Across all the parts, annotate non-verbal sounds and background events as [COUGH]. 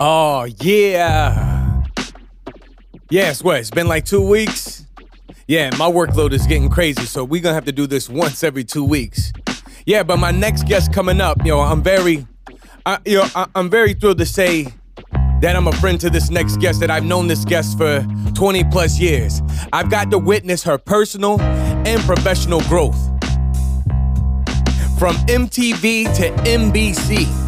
Oh, yeah. Yes, what? It's been like two weeks? Yeah, my workload is getting crazy, so we're gonna have to do this once every two weeks. Yeah, but my next guest coming up, yo, I'm very, I, you know, I, I'm very thrilled to say that I'm a friend to this next guest, that I've known this guest for 20 plus years. I've got to witness her personal and professional growth. From MTV to NBC.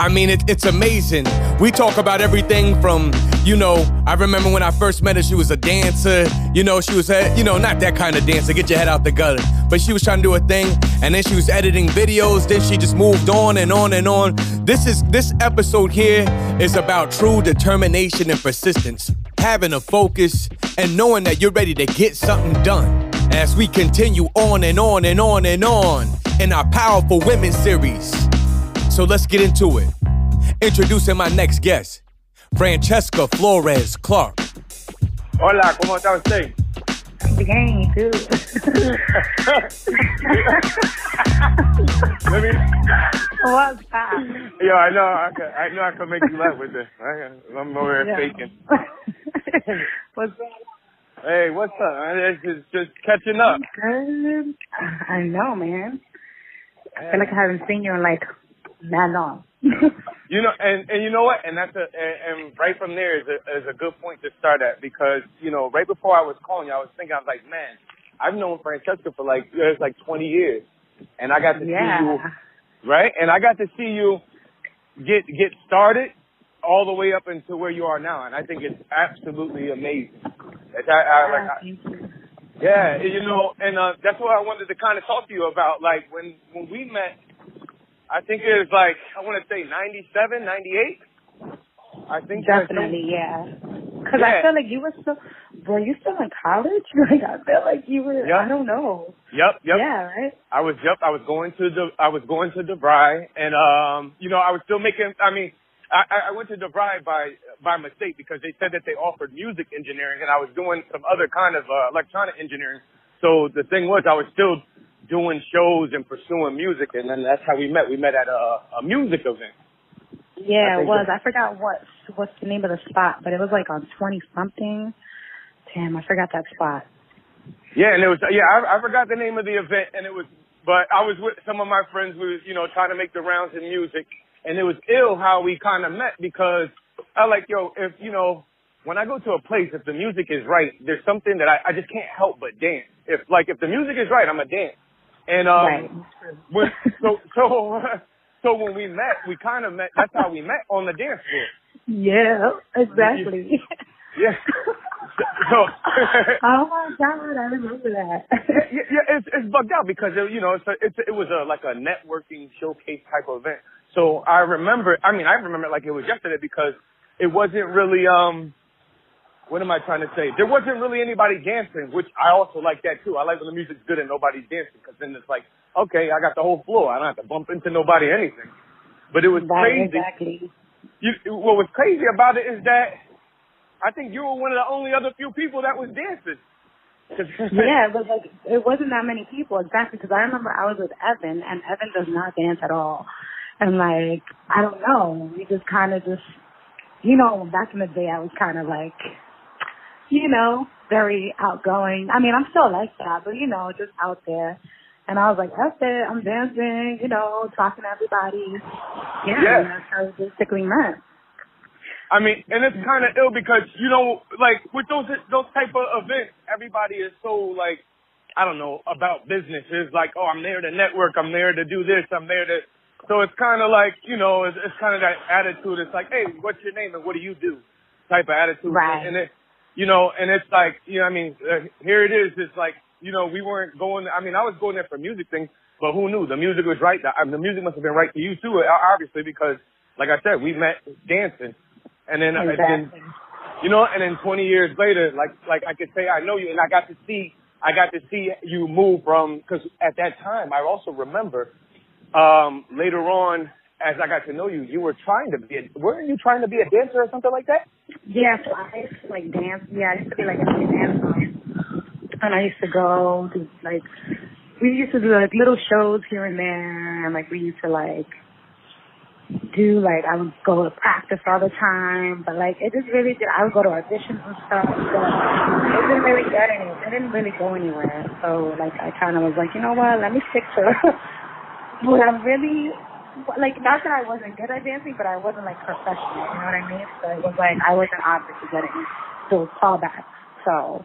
I mean, it, it's amazing. We talk about everything from, you know, I remember when I first met her, she was a dancer. You know, she was, a, you know, not that kind of dancer, get your head out the gutter. But she was trying to do a thing, and then she was editing videos. Then she just moved on and on and on. This is this episode here is about true determination and persistence, having a focus, and knowing that you're ready to get something done. As we continue on and on and on and on in our Powerful Women series. So let's get into it. Introducing my next guest, Francesca Flores Clark. Hola, ¿cómo está usted? Bien, ¿y tú? Let me, What's up? yo, I know, I, can, I know I can make you laugh with this. I, I'm over here faking. [LAUGHS] What's up? Hey, what's up? man? It's just, just catching up. Good. I know, man. I feel like I haven't seen you in like long. [LAUGHS] You know, and and you know what? And that's a and, and right from there is a is a good point to start at because you know right before I was calling you, I was thinking I was like, man, I've known Francesca for like it's like 20 years, and I got to see you right, and I got to see you get get started all the way up into where you are now, and I think it's absolutely amazing. It's, I, I, like, I, yeah, you know, and uh, that's what I wanted to kind of talk to you about. Like when when we met, I think it was like I want to say 97, 98. I think Definitely, yeah. Because Yeah. I feel like you were still, were you still in college? [LAUGHS] Like, I feel like you were, Yeah. I don't know. Yep, yep. Yeah, right? I was yep. I was going to the I was going to DeVry, and um, you know, I was still making. I mean, I, I- I went to DeVry by by mistake because they said that they offered music engineering, and I was doing some other kind of uh, electronic engineering. So the thing was, I was still doing shows and pursuing music, and then that's how we met. We met at a, a music event. Yeah, it was. I forgot what what's the name of the spot, but it was like on twenty something. Damn, I forgot that spot. Yeah, and it was yeah. I, I forgot the name of the event, and it was. But I was with some of my friends. We was you know trying to make the rounds in music, and it was ill how we kind of met because I like yo if you know when I go to a place if the music is right, there's something that I, I just can't help but dance. If like if the music is right, I'm a dance. And um, right. when, [LAUGHS] so so [LAUGHS] so when we met, we kind of met. That's how we met on the dance floor. Yeah, exactly. Yeah. [LAUGHS] So. oh my god, I remember that. yeah, yeah, it's it's bugged out because it, you know it's a, it's a, it was a like a networking showcase type of event. So I remember, I mean, I remember it like it was yesterday because it wasn't really um. What am I trying to say? There wasn't really anybody dancing, which I also like that too. I like when the music's good and nobody's dancing because then it's like, okay, I got the whole floor. I don't have to bump into nobody or anything. But it was crazy. exactly. You, what was crazy about it is that I think you were one of the only other few people that was dancing. [LAUGHS] Yeah, it was like it wasn't that many people exactly because I remember I was with Evan and Evan does not dance at all, and like I don't know, we just kind of just, you know, back in the day I was kind of like, you know, very outgoing. I mean, I'm still like that, but you know, just out there. And I was like, that's it, I'm dancing, you know, talking to everybody. Yeah, Yeah. and that's how we basically met. I mean, and it's mm-hmm. kind of ill because you know, like with those those type of events, everybody is so like, I don't know about business. It's like, oh, I'm there to network. I'm there to do this. I'm there to. So it's kind of like, you know, it's, it's kind of that attitude. It's like, hey, what's your name and what do you do? Type of attitude. Right. And it, you know, and it's like, you know, I mean, uh, here it is. It's like, you know, we weren't going. I mean, I was going there for music things, but who knew the music was right? The, I mean, the music must have been right to you too, obviously, because, like I said, we met dancing, and then, and then you know, and then 20 years later, like like I could say I know you, and I got to see I got to see you move from because at that time I also remember um later on as I got to know you, you were trying to be a, weren't you trying to be a dancer or something like that? Yeah, so I used to like dance. Yeah, I used to be like a dancer. And I used to go to like, we used to do like little shows here and there, and like we used to like, do like I would go to practice all the time, but like it just really did. I would go to auditions and stuff, but it didn't really get any. It didn't really go anywhere. So like I kind of was like, you know what? Let me stick to [LAUGHS] what I'm really like. Not that I wasn't good at dancing, but I wasn't like professional. You know what I mean? So it was like I wasn't obviously getting those callbacks. So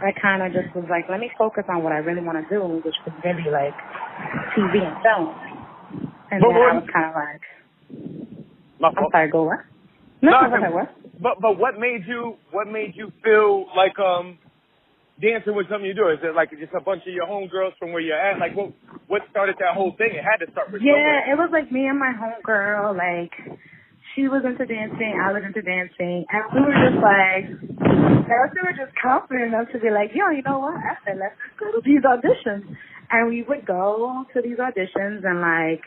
I kind of just was like, let me focus on what I really want to do, which was really like TV and film. And But then what- I was kind of like, My I'm fault. sorry, go what? No, No, I go ahead, said- what? But but what made you what made you feel like um dancing was something you do? Is it like just a bunch of your homegirls from where you're at? Like what what started that whole thing? It had to start with somewhere. Yeah, it was like me and my homegirl, like, she was into dancing, I was into dancing, and we were just like, we were just confident enough to be like, yo, you know what, I said, let's go to these auditions. And we would go to these auditions and like,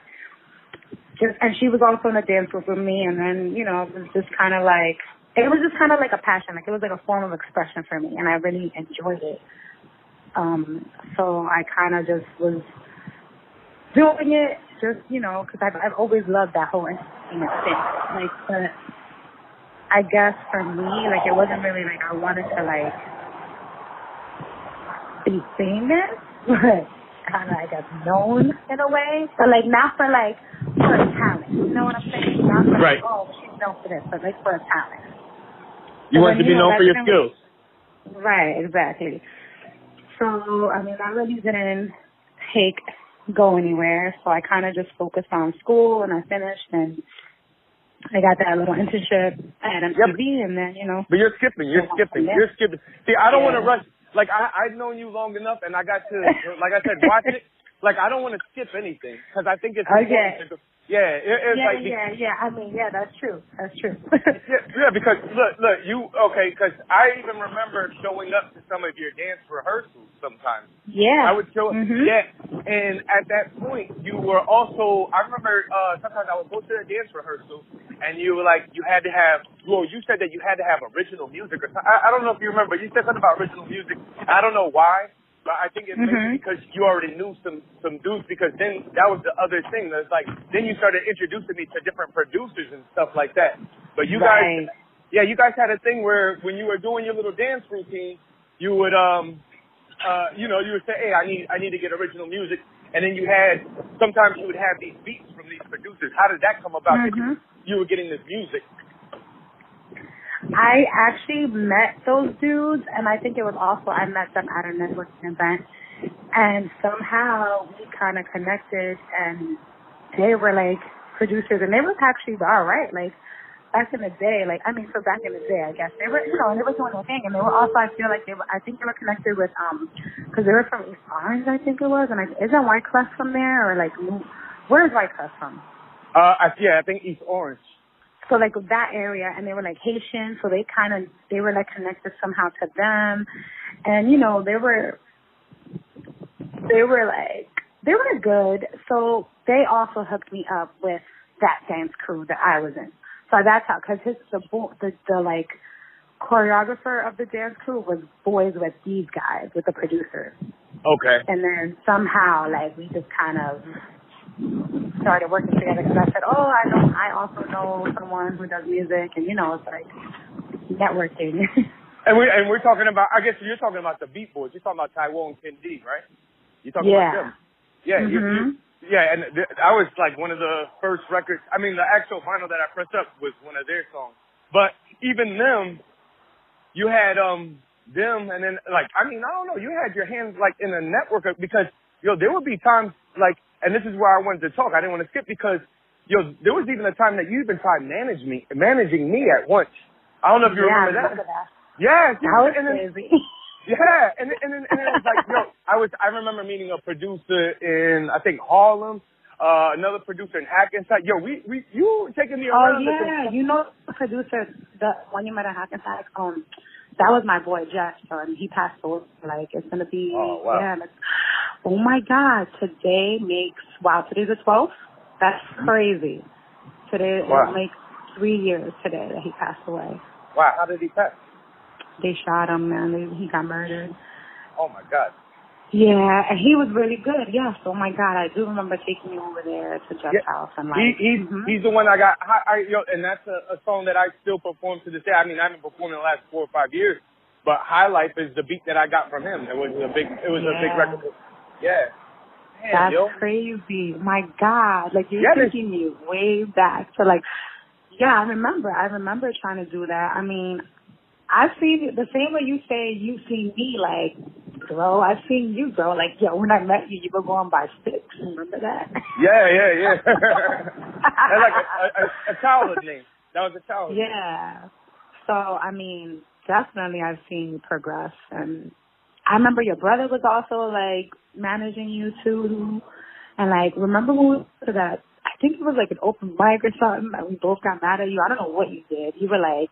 just, and she was also in the dance group with me, and then, you know, it was just kind of like, it was just kind of like a passion, like it was like a form of expression for me, and I really enjoyed it. Um, so I kind of just was doing it just, you know, because I've, I've always loved that whole entertainment thing. Like, but I guess for me, like, it wasn't really like I wanted to, like, be famous, [LAUGHS] but kind of, I guess, known in a way. But, like, not for, like, for a talent. You know what I'm saying? Not for, Right. like, oh, she's known for this, but, like, for a talent. You want to be known for your skills. Right, exactly. So, I mean, I really didn't take go anywhere. So I kind of just focused on school and I finished and I got that little internship at MTV and then, you know, But you're skipping. You're Yeah. skipping. You're skipping. See, I don't want to rush. Like I, I've known you long enough, and I got to, like I said, watch it. [LAUGHS] Like I don't want to skip anything because I think it's Okay. important. Yeah, it, it's yeah, like yeah, yeah. I mean, yeah, that's true. That's true. [LAUGHS] [LAUGHS] yeah, yeah, because look, look, you okay? Because I even remember showing up to some of your dance rehearsals sometimes. yeah. I would show, Mhm. yeah, and at that point, you were also. I remember uh sometimes I would go to a dance rehearsal, and you were like, you had to have. Well, you said that you had to have original music, or something. I, I don't know if you remember. You said something about original music. I don't know why, but I think it's Mhm. because you already knew some some dudes. Because then that was the other thing. That's like then you started introducing me to different producers and stuff like that. But you Right. guys, yeah, you guys had a thing where when you were doing your little dance routine, you would um uh, you know, you would say, "Hey, I need, I need to get original music," and then you had, sometimes you would have these beats from these producers. How did that come about? That you, you were getting this music. I actually met those dudes, and I think it was also I met them at a networking event, and somehow we kind of connected, and they were like producers, and they were actually all right. Like back in the day, like I mean, so back in the day, I guess they were, you know, and they were doing their thing, and they were also, I feel like they were, I think they were connected with, um, because they were from East Orange, I think it was, and I, isn't Wyclef from there, or like, where is Wyclef from? Uh, I, yeah, I think East Orange. So like that area, and they were like Haitian, so they kind of they were like connected somehow to them, and you know they were they were like they were good. So they also hooked me up with that dance crew that I was in. So that's how because his the bo- the the like choreographer of the dance crew was boys with these guys with the producers, Okay. and then somehow like we just kind of started working together because I said, oh, I know, I also know someone who does music, and you know, it's like networking. [LAUGHS] And we and we're talking about. I guess you're talking about the Beat Boys. You're talking about Taiwan Ken D, right? You're talking Yeah. about them. Yeah. you- Mhm. you- yeah, and th- I was like one of the first records. I mean, the actual vinyl that I pressed up was one of their songs. But even them, you had um them, and then like I mean, I don't know. You had your hands like in a network of, because yo, there would be times like, and this is where I wanted to talk. I didn't want to skip because yo, there was even a time that you even tried manage me, managing me at once. I don't know if you yeah, remember that. remember that. Yes, That was and then, crazy. [LAUGHS] yeah, and and then, and then it was like, yo, I was, I remember meeting a producer in, I think Harlem, uh, another producer in Hackensack. Yo, we, we, you taking me Oh around. to yeah, you know the producer, the one you met at Hackensack. Um, that was my boy Jeff. And he passed away. Like it's gonna be. Oh, wow. Yeah. Oh my God! Today makes wow. Today's the twelfth. That's mm-hmm. crazy. Today Wow. it makes three years today that he passed away. Wow, how did he pass? They shot him, man. They, he got murdered. Oh my God. Yeah, and he was really good. Yes. Oh my God, I do remember taking you over there to Jeff's Yeah. house and like. He, he's mhm. he's the one I got. I, I yo, and that's a, a song that I still perform to this day. I mean, I haven't performed in the last four or five years, but High Life is the beat that I got from him. It was a big. It was a big record. Yeah. Man, That's yo. crazy. My God. Like you're Yeah, taking me way back to like yeah, I remember. I remember trying to do that. I mean, I've seen the same way you say you've seen me like grow, I've seen you grow. Like, yo, when I met you you were going by six. Remember that? [LAUGHS] Yeah, yeah, yeah. [LAUGHS] That's like a, a, a childhood name. That was a childhood. name. Yeah. So I mean, definitely I've seen you progress and I remember your brother was also like managing you too. And like remember when we went to that I think it was like an open mic or something and we both got mad at you. I don't know what you did. You were like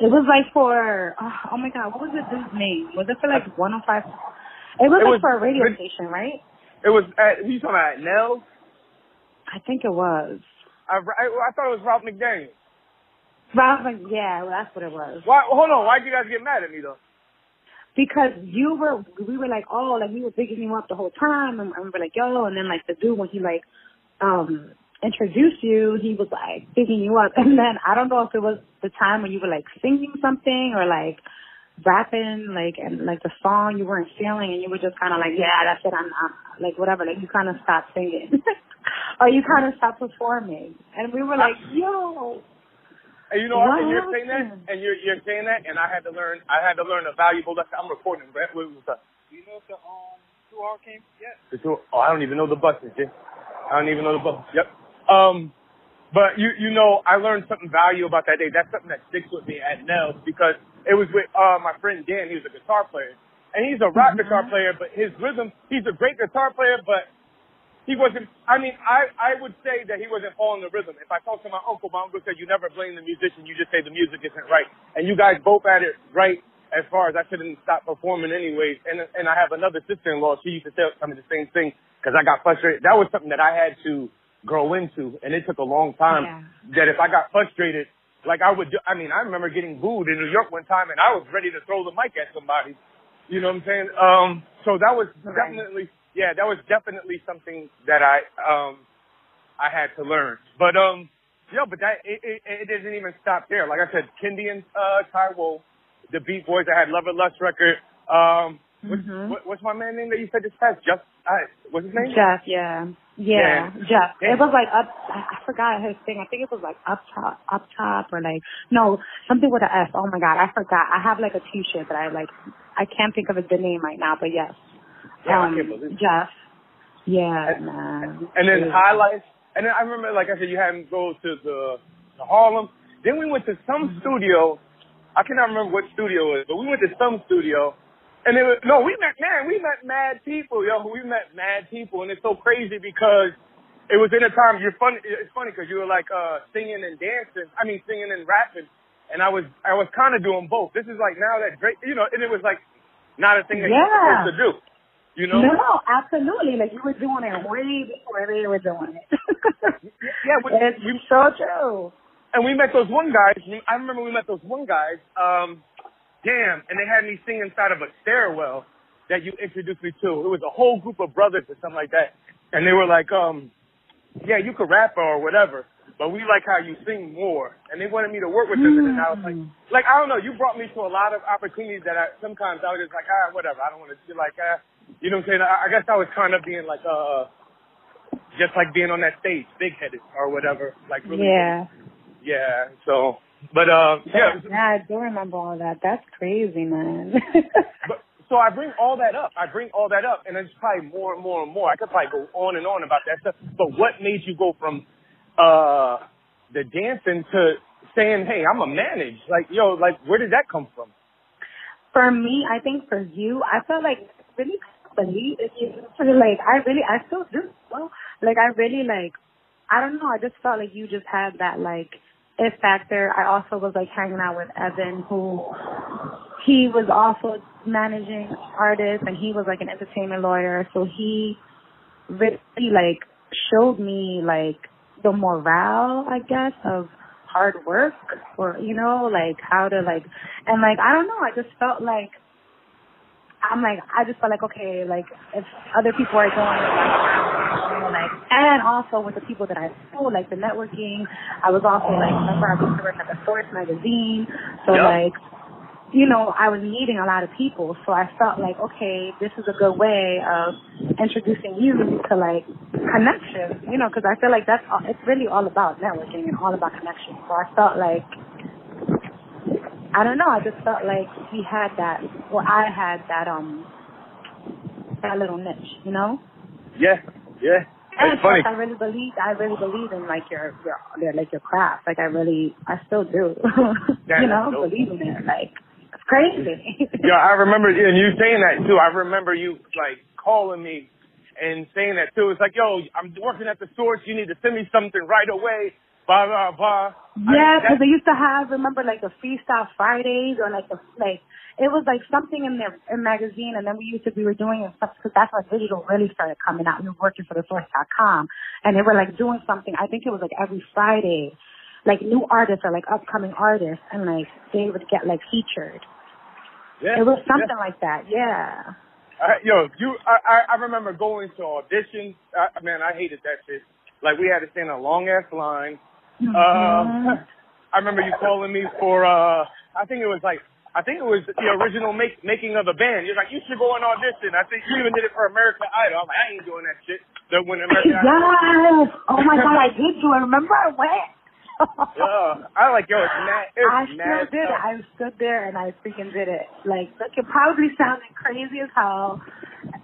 it was like for oh, oh my god, what was the dude's name? Was it for like one oh five it was It like was- for a radio it- station, right? It was. At, you talking about? Nell? I think it was. I, I, I thought it was Ralph McDaniel. Robin, yeah, well, that's what it was. Why? Hold on. Why'd you guys get mad at me though? because you were we were like oh like we were picking you up the whole time and, and we were like yo and then like the dude when he like um introduced you he was like bigging you up [LAUGHS] and then I don't know if it was the time when you were like singing something or like rapping like and like the song you weren't feeling and you were just kind of like yeah that's it I'm, I'm like whatever like you kind of stopped singing [LAUGHS] or you kind of stopped performing and we were like [LAUGHS] yo And you know, What and you're saying that, and you're you're saying that, and I had to learn. I had to learn a valuable lesson. I'm recording. Right? What was that? Do you know if the um two hour came yet? The two- Oh, I don't even know the buses. Jay. I don't even know the buses. Yep. Um, but you you know, I learned something valuable about that day. That's something that sticks with me at Nels because it was with uh my friend Dan. He was a guitar player, and he's a rock Mhm. guitar player. But his rhythm, he's a great guitar player, but he wasn't. I mean, I I would say that he wasn't following the rhythm. If I talk to my uncle, my uncle said you never blame the musician. You just say the music isn't right, and you guys both had it right as far as I shouldn't stop performing anyways. And and I have another sister-in-law. She used to tell me the same thing because I got frustrated. That was something that I had to grow into, and it took a long time. Yeah. That if I got frustrated, like I would. Do, I mean, I remember getting booed in New York one time, and I was ready to throw the mic at somebody. You know what I'm saying? Um, so that was Right. definitely, yeah, that was definitely something that I, um, I had to learn. But, um, yeah, but that, it, it, it didn't even stop there. Like I said, Kendi and, uh, Taiwo, the Beat Boys, I had Love and Lust record. Um, what's, Mhm. what, what's my man name that you said just passed? Just, I, what's his name? Jeff, yeah. Yeah, Yeah. Jeff. Yeah. It was like up, I I forgot his thing. I think it was like up top, up top or like, no, something with an S. Oh my God, I forgot. I have like a t-shirt that I like, I can't think of the name right now, but yes. Yeah, I um, can't believe it. Jeff. Yeah, And- man. And then Yeah. highlights. And then I remember, like I said, you had him go to the to Harlem. Then we went to some studio. I cannot remember what studio it was, but we went to some studio. And it was, no, we met, man, we met mad people, yo. We met mad people. And it's so crazy because it was in a time, you're funny, it's funny because you were like, uh, singing and dancing. I mean, singing and rapping. And I was, I was kind of doing both. This is like now that Drake, you know, and it was like not a thing that Yeah. you're supposed to do. You know? No, absolutely. Like you were doing it way before they were doing it. [LAUGHS] Yeah, but it's we- so true. And we met those one guys. I remember we met those one guys. Um, damn, and they had me sing inside of a stairwell that you introduced me to. It was a whole group of brothers or something like that, and they were like, um, "Yeah, you could rap or whatever, but we like how you sing more." And they wanted me to work with them, and I was like, Mm. "Like I don't know, you brought me to a lot of opportunities that I sometimes I was just like, ah, whatever. I don't want to be like, ah, you know what I'm saying? I, I guess I was kind of being like, uh, just like being on that stage, big headed or whatever, like really Yeah. yeah. So, but uh, yeah. Yeah, I do remember all that. That's crazy, man. [LAUGHS] But so I bring all that up. I bring all that up, and it's probably more and more and more. I could probably go on and on about that stuff. But what made you go from uh the dancing to saying, "Hey, I'm a manage"? Like, yo, like, where did that come from? for me, I think for you, I felt like really believe like I really I still do. Well, like I really like I don't know, I just felt like you just had that like it factor. I also was like hanging out with Evan who he was also managing artists and he was like an entertainment lawyer. So he really like showed me like the morale, I guess, of hard work or, you know, like how to like, and like, I don't know, I just felt like I'm like, I just felt like, okay, like if other people are doing it, like, like, and also with the people that I know, like the networking, I was also like, remember I used to work at the Source magazine, so Yep. like, you know, I was meeting a lot of people, so I felt like, okay, this is a good way of introducing you to like connections, you know, because I feel like that's all, it's really all about networking and all about connection. So I felt like I don't know. I just felt like we had that. Well, I had that um that little niche, you know. Yeah, yeah. And It's funny. I really believe. I really believe in like your your, like your craft. Like I really, I still do. [LAUGHS] You know, dope. believe in it. Like it's crazy. [LAUGHS] Yeah, I remember, and you saying that too. I remember you like calling me and saying that too. It's like, yo, I'm working at the source. You need to send me something right away. Blah blah blah. Yeah, I- because they used to have remember like the freestyle Fridays or like the like it was like something in their in magazine, and then we used to we were doing it because that's when digital really started coming out. We were working for the source.com, and they were like doing something. I think it was like every Friday, like new artists or like upcoming artists, and like they would get like featured. yeah, It was yeah. something like that. Yeah. Uh, yo, you, I, I, remember going to auditions. I, man, I hated that shit. Like we had to stand in a long ass line. Mhm. Uh, [LAUGHS] I remember you calling me for. uh I think it was like. I think it was the original make, making of the band. You're like, you should go and audition. I think you even did it for American Idol. I'm like, I ain't doing that shit. The when American Idol. Yes. Oh my God, I did do it. Remember I went. Yeah, I like yo. It's mad. It's I still did it. tough. I stood there and I freaking did it. Like, look, it probably sounded crazy as hell,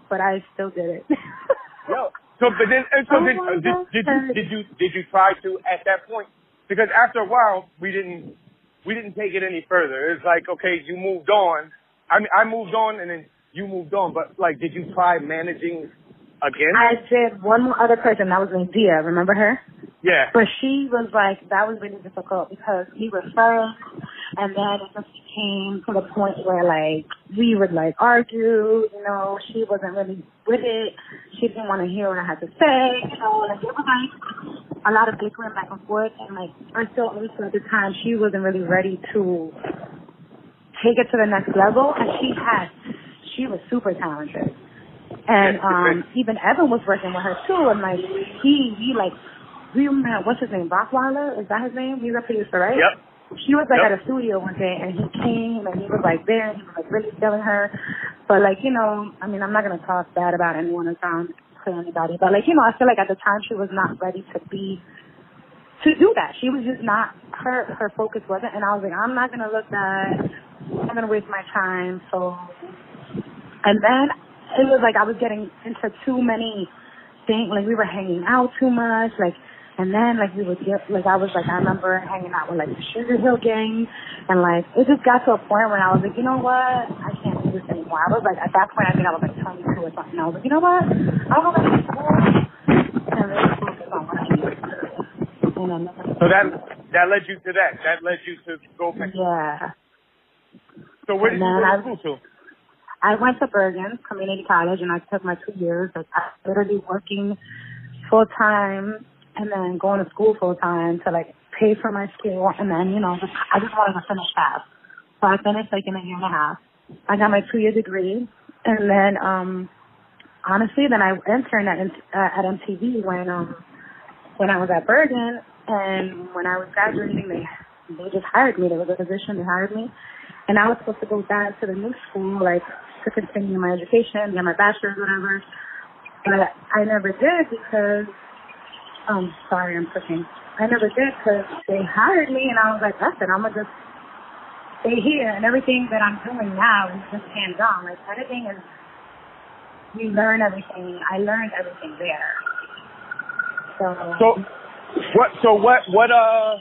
but I still did it. [LAUGHS] Yo, so but then and so Oh did, my uh, did, did you did you did you try to at that point? Because after a while we didn't we didn't take it any further. It's like okay, you moved on. I mean, I moved on and then you moved on. But like, did you try managing again? I did one more other person. That was India. Remember her? yeah. But she was like, that was really difficult because we were friends, and then it just came to the point where like we would like argue. You know, she wasn't really with it. She didn't want to hear what I had to say. You know, like it was like a lot of bickering back and forth, and like I still also at the time she wasn't really ready to take it to the next level, and she had, she was super talented. And um even Evan was working with her too, and like he he like we what's his name Rockwilder is that his name? He's a producer, right? Yep. She was like Yep. at a studio one day, and he came and he was like there, and he was like really feeling her. But like you know, I mean, I'm not gonna talk bad about anyone or sound to anybody, but like you know, I feel like at the time she was not ready to be to do that. She was just not her her focus wasn't, and I was like, I'm not gonna look that. I'm gonna waste my time. So, and then it was like I was getting into too many things. Like we were hanging out too much. Like, and then like we would get like I was like I remember hanging out with like the Sugar Hill gang, and like it just got to a point where I was like, you know what, I can't do this anymore. I was like at that point I think I was like 22 or something. I was like, you know what, I'll go back to school and really focus on what I need to do. And then, So that that led you to that. That led you to go back. yeah. So where did you And go to school to? I went to Bergen Community College and I took my two years. Like I literally working full time and then going to school full time to like pay for my school and then, you know, just I just wanted to finish fast. So I finished like in a year and a half. I got my two year degree and then um honestly then I interned at uh, at MTV when um when I was at Bergen and when I was graduating they they just hired me. There was a position, they hired me. And I was supposed to go back to the new school, like to continue my education, get my bachelor's, whatever. But I never did because, um, sorry, I'm cooking. I never did because they hired me, and I was like, listen, I'm gonna just stay here, and everything that I'm doing now is just hands on. Like editing is, you learn everything. I learned everything there. So, So what? So what? What? Uh,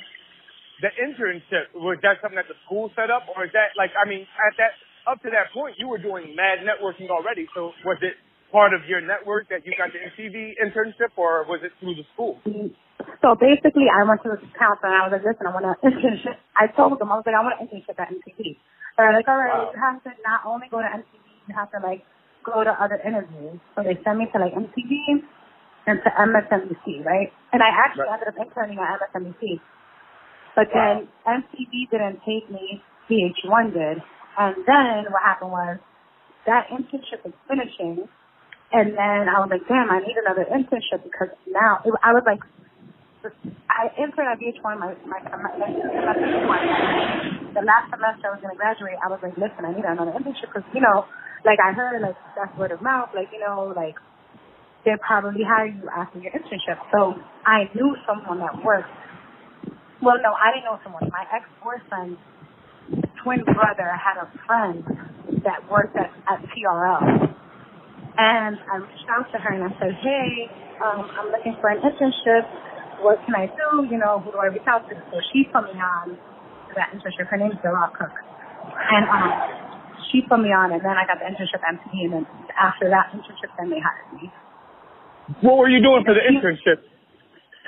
the internship was that something that the school set up, or is that like? I mean, at that up to that point, you were doing mad networking already. So was it part of your network that you got the MTV internship, or was it through the school? So basically, I went to the council and I was like, listen, I want an [LAUGHS] internship. I told them, I was like, I want an internship at MTV. They're like, all right, Wow. you have to not only go to MTV, you have to like go to other interviews. So they sent me to like MTV and to MSNBC, right? And I actually Right. ended up interning at MSNBC. But then MTV didn't take me, VH1 did. And then what happened was that internship was finishing, and then I was like, damn, I need another internship because now it, I was like, I interned at VH1 my my, my, my the last semester I was gonna graduate. I was like, listen, I need another internship because you know, like I heard like that's word of mouth, like you know, like they'll probably hire you after your internship. So I knew someone that worked. Well, no, I didn't know someone. My ex boyfriend's twin brother had a friend that worked at, at TRL. And I reached out to her and I said, hey, um, I'm looking for an internship. What can I do? You know, who do I reach out to? So she put me on to that internship. Her name is Dara Cook. And um, she put me on, and then I got the internship at MTV. And then after that internship, then they hired me. What were you doing for the internship?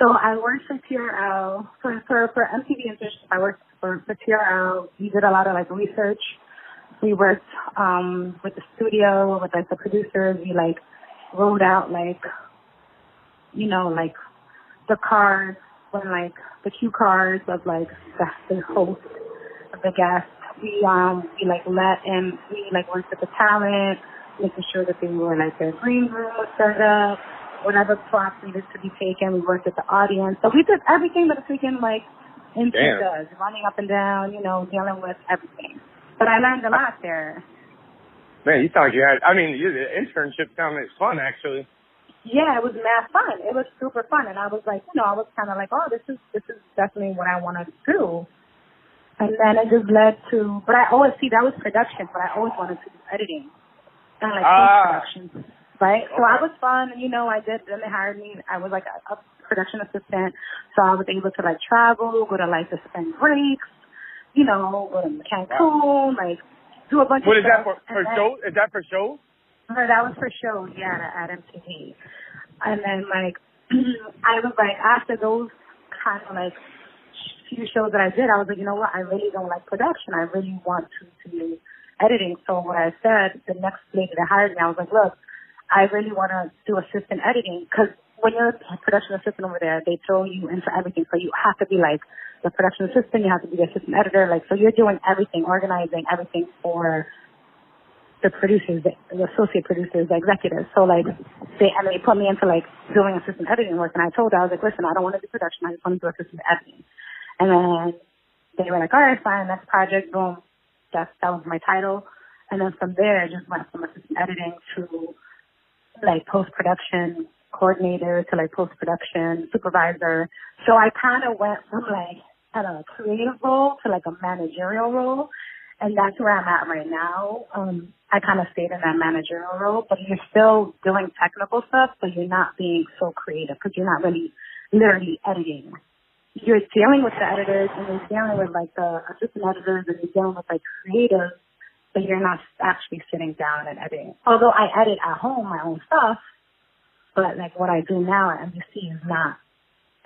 So I worked for TRL for for for MTV internship. I worked for for TRL. We did a lot of like research we worked um with the studio with like the producers. We like wrote out like you know like the cards when like the cue cards of like the, the host of the guest. We um we like let and we like worked with the talent making sure that they were like their green room was set up whatever props needed to be taken. We worked with the audience. So we did everything that a freaking like intern does running up and down you know dealing with everything but I learned a lot there. Man, you sound like you had. I mean, you, the internship sounded fun, actually. Yeah, it was mad fun. It was super fun, and I was like, you know, I was kind of like, oh, this is this is definitely what I want to do. And then it just led to, but I always see that was production, but I always wanted to do editing and like post production, ah. right? Okay. So I was fun, and you know. I did. Then they hired me. I was like a, a production assistant, so I was able to like travel, go to like the spring breaks, you know, go to Cancun, like do a bunch what of stuff. What is that for, for shows? Is that for shows? No, uh, that was for shows, yeah, at MTV. And then like, [CLEARS THROAT] I was like, after those kind of like few shows that I did, I was like, you know what, I really don't like production. I really want to, to do editing. So what I said, the next lady that hired me, I was like, look, I really want to do assistant editing because when you're a production assistant over there, they throw you into everything. So you have to be like the production assistant, you have to be the assistant editor. Like, so you're doing everything, organizing everything for the producers, the, the associate producers, the executives. So like, they, and they put me into like doing assistant editing work. And I told her, I was like, listen, I don't want to do production. I just want to do assistant editing. And then they were like, all right, fine, next project, boom. That's, that was my title. And then from there, I just went from assistant editing to like post production coordinator to like post production supervisor. So I kind of went from like at a creative role to like a managerial role. And that's where I'm at right now. Um, I kind of stayed in that managerial role, but you're still doing technical stuff, but you're not being so creative because you're not really literally editing. You're dealing with the editors and you're dealing with like the assistant editors and you're dealing with like creatives, but you're not actually sitting down and editing. Although I edit at home my own stuff, but like what I do now at NBC is not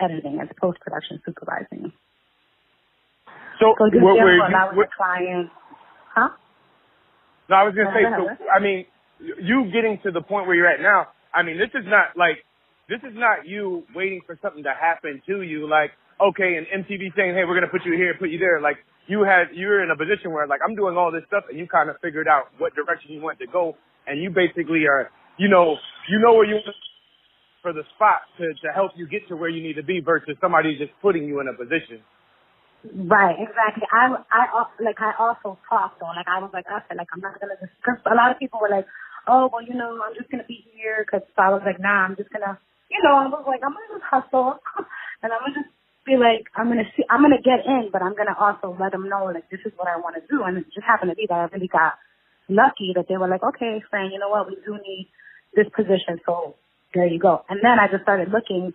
editing, it's post production supervising. So, so what were you, that was what, a client. Huh? No, I was gonna say. So, I mean, you getting to the point where you're at now. I mean, this is not like this is not you waiting for something to happen to you. Like, okay, and MTV saying, hey, we're gonna put you here, put you there. Like, you had you're in a position where like I'm doing all this stuff, and you kind of figured out what direction you want to go, and you basically are, you know, you know where you for the spot to, to help you get to where you need to be versus somebody just putting you in a position. Right, exactly. I, I, like, I also talked on, like, I was like, I said, like, I'm not gonna just, cause a lot of people were like, oh, well, you know, I'm just gonna be here, cause so I was like, nah, I'm just gonna, you know, I was like, I'm gonna just hustle, [LAUGHS] and I'm gonna just be like, I'm gonna see, I'm gonna get in, but I'm gonna also let them know, like, this is what I want to do, and it just happened to be that I really got lucky that they were like, okay, Fran, you know what, we do need this position, so there you go. And then I just started looking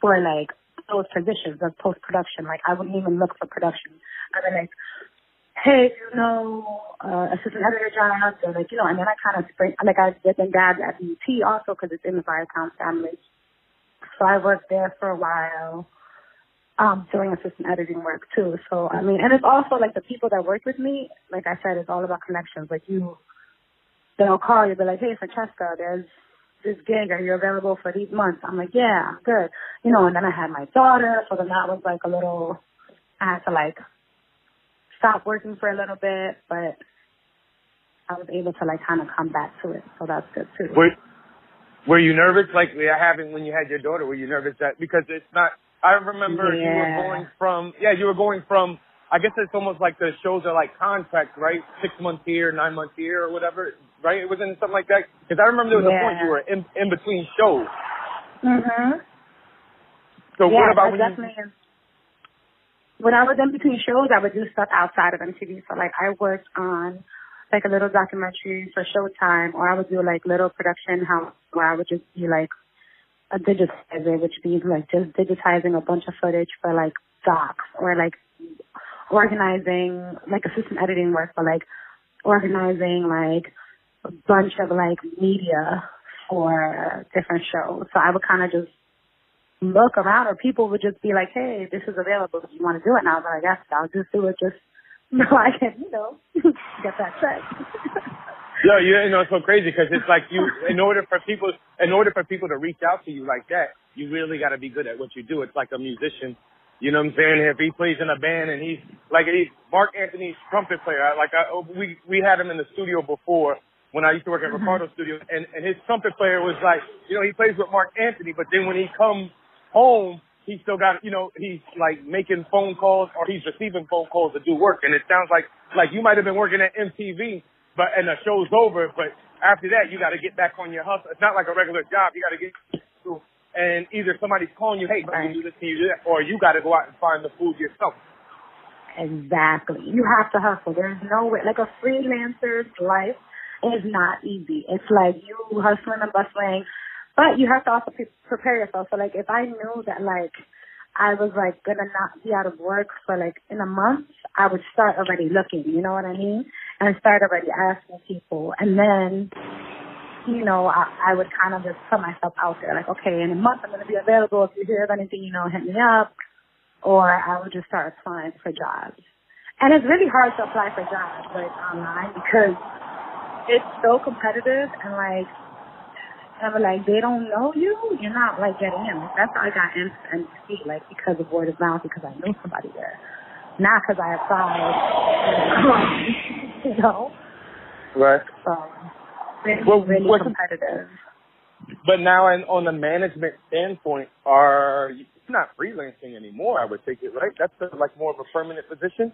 for like those positions of post production. Like I wouldn't even look for production. I was like, hey, you know, uh, assistant editor jobs, or like, you know, and then I kind of spring, like I did and dabbed at BET also because it's in the Viacom family. So I worked there for a while, um, doing assistant editing work too. So, I mean, and it's also like the people that work with me, like I said, it's all about connections. Like you, they'll call you, be like, hey, Francesca, there's this gig, are you available for these months? I'm like, yeah, good. You know, and then I had my daughter, so then that was like a little, I had to like stop working for a little bit, but I was able to like kind of come back to it. So that's good too. Were, were you nervous, like we having when you had your daughter? Were you nervous that because it's not? I remember Yeah. you were going from yeah, you were going from. I guess it's almost like the shows are like contracts, right? Six months here, nine months here, or whatever, right? It wasn't something like that. Because I remember there was a point you were in in between shows. Mhm. So yeah, what about I when you? definitely. When I was in between shows, I would do stuff outside of MTV. So like I worked on like a little documentary for Showtime, or I would do like little production house where I would just be like a digitizer, which means like just digitizing a bunch of footage for like docs or like organizing like assistant editing work for like organizing like a bunch of like media for different shows. So I would kind of just look around or people would just be like, hey, this is available. Do you want to do it? And I was like, yes, I'll just do it just [LAUGHS] so I can, you know, [LAUGHS] get that check. [LAUGHS] Yo, you know it's so crazy because it's like you, in order for people, in order for people to reach out to you like that, you really got to be good at what you do. It's like a musician, you know what I'm saying? If he plays in a band and he's like he's Marc Anthony's trumpet player. Like I, we we had him in the studio before when I used to work at mm-hmm. Ricardo Studio, and and his trumpet player was like, you know, he plays with Marc Anthony, but then when he comes home, he still got, you know, he's like making phone calls or he's receiving phone calls to do work, and it sounds like like you might have been working at MTV, but and the show's over, but after that you got to get back on your hustle. It's not like a regular job. You got to get to, and either somebody's calling you, hey, can you do this, can you do that, or you got to go out and find the food yourself. Exactly. You have to hustle. There's no way, like a freelancer's life is not easy. It's like you hustling and bustling, but you have to also pre- prepare yourself. So like if I knew that like I was like gonna not be out of work for like in a month, I would start already looking, you know what I mean? And start already asking people. And then, you know, I, I would kind of just put myself out there like, okay, in a month I'm gonna be available. If you hear of anything, you know, hit me up or I would just start applying for jobs. And it's really hard to apply for jobs like online because it's so competitive and like and like they don't know you, you're not like getting in. Like, that's how I got in NBC, like because of word of mouth, because I knew somebody there, not because I applied. [LAUGHS] you know, Right. so it's Well, really competitive. But now, in, on the management standpoint, are you not freelancing anymore? I would take it right. That's uh like more of a permanent position.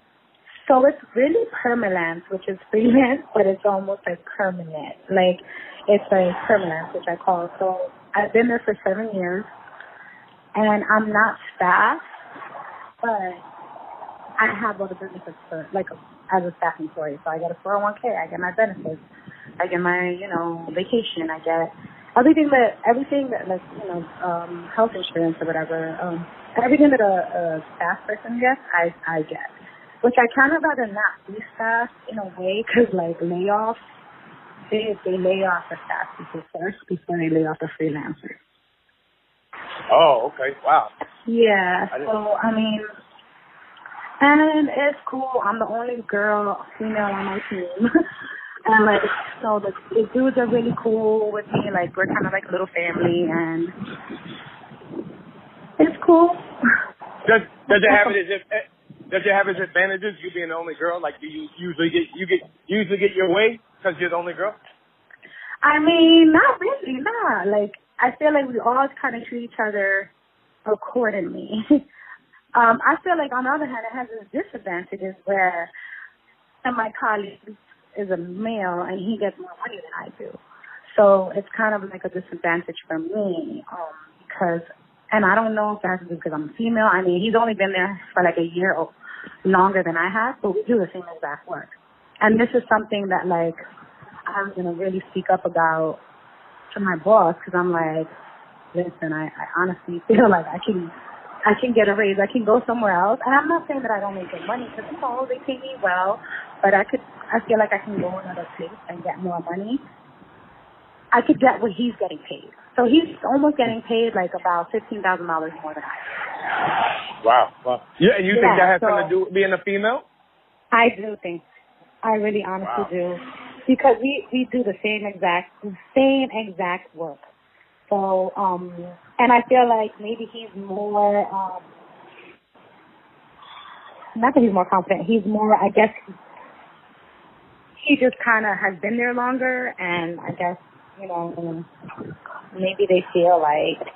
So it's really permanent, which is freelance, but it's almost like permanent. Like it's like permanent, which I call. So I've been there for seven years, and I'm not staff, but I have all the benefits for like as a staff employee. So I get a 401k, I get my benefits, I get my you know vacation, I get everything that everything that like you know um health insurance or whatever. Um, everything that a, a staff person gets, I I get which I kind of rather not be staff in a way because like layoffs, they they lay off the staff people first before they lay off the freelancers. Oh, okay. Wow. Yeah, I so I mean, and it's cool. I'm the only girl, female on my team. [LAUGHS] And like, so the, the dudes are really cool with me. Like, we're kind of like a little family, and it's cool. Does does it it as if eh, does it have its advantages? You being the only girl, like do you usually get you get usually get your way because you're the only girl? I mean, not really, nah. Like, I feel like we all kind of treat each other accordingly. [LAUGHS] um, I feel like on the other hand, it has its disadvantages where one of my colleagues is a male and he gets more money than I do. So it's kind of like a disadvantage for me, um, because, and I don't know if that has because I'm female. I mean, he's only been there for like a year or longer than I have, but we do the same exact work. And this is something that like, I'm gonna really speak up about to my boss because I'm like, listen, I, I honestly [LAUGHS] feel like I can, I can get a raise. I can go somewhere else. And I'm not saying that I don't make good money because you know they pay me well, but I could, I feel like I can go another place and get more money. I could get what he's getting paid. So he's almost getting paid like about fifteen thousand dollars more than I. am. Wow. Wow. Yeah, and you think Yeah, that has so- something to do with being a female? I do think, I really honestly Wow. do, because we we do the same exact the same exact work. So um, and I feel like maybe he's more um, not that he's more confident. He's more, I guess, he just kind of has been there longer, and I guess you know maybe they feel like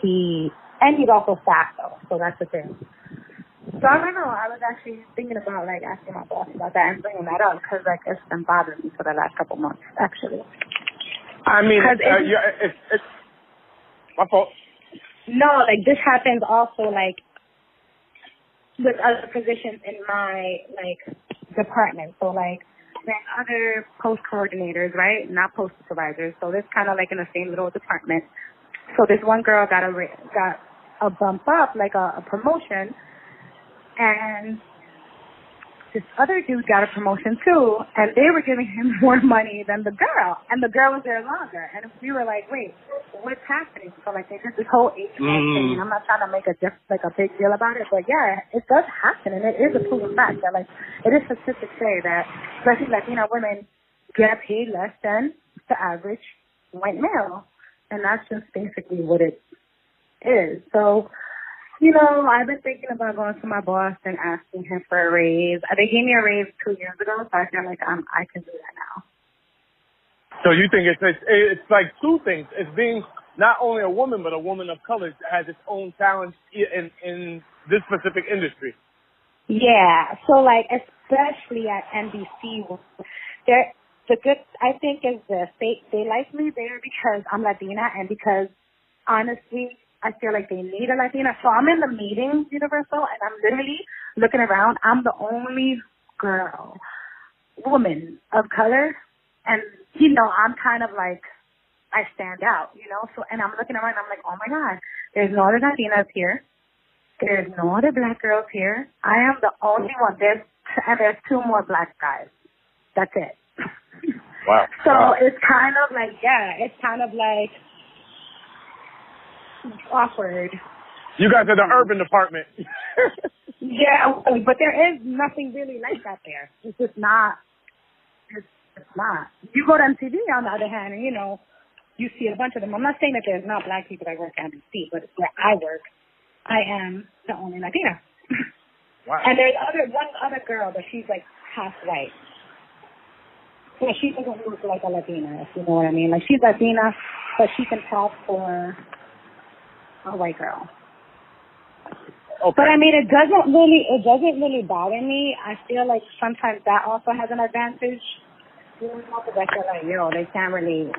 he and he's also fat though, so that's the thing. So I don't know. I was actually thinking about like asking my boss about that and bringing that up because like it's been bothering me for the last couple months actually. I mean, uh, it's- yeah, it's, it's my fault. No, like this happens also like with other positions in my like department. So like there's other post coordinators, right? Not post supervisors. So this kind of like in the same little department. So this one girl got a got a bump up, like a, a promotion, and this other dude got a promotion too, and they were giving him [LAUGHS] more money than the girl, and the girl was there longer. And we were like, wait, what's happening? So like they did this whole age Mm. thing, and I'm not trying to make a diff- like a big deal about it, but yeah, it does happen, and it is a proven fact that like it is statistics say that especially Latina women get paid less than the average white male, and that's just basically what it is. So you know, I've been thinking about going to my boss and asking him for a raise. They gave me a raise two years ago, so I feel like I'm, I can do that now. So you think it's, it's it's like two things. It's being not only a woman but a woman of color has its own challenge in in this specific industry. Yeah. So like, especially at NBC, there the good I think is this. They they like me there because I'm Latina and because honestly I feel like they need a Latina. So I'm in the meetings, Universal, and I'm literally looking around. I'm the only girl, woman of color, and you know I'm kind of like I stand out, you know. So and I'm looking around. I'm like, oh my god, there's no other Latinas here. There's no other black girls here. I am the only one. There's and there's two more black guys. That's it. Wow. [LAUGHS] So it's kind of like yeah, it's kind of like awkward. you guys are the urban department. [LAUGHS] Yeah, but there is nothing really like that there. It's just not. It's, it's not. You go to MTV on the other hand, and you know, you see a bunch of them. I'm not saying that there's not black people that work at NBC, but where I work, I am the only Latina. [LAUGHS] wow. And there's other one other girl, but she's like half white. So she doesn't look like a Latina, if you know what I mean. Like she's Latina, but she can talk for a white girl. Okay. But I mean, it doesn't really, it doesn't really bother me. I feel like sometimes that also has an advantage. You know, because I feel like, yo, they can't really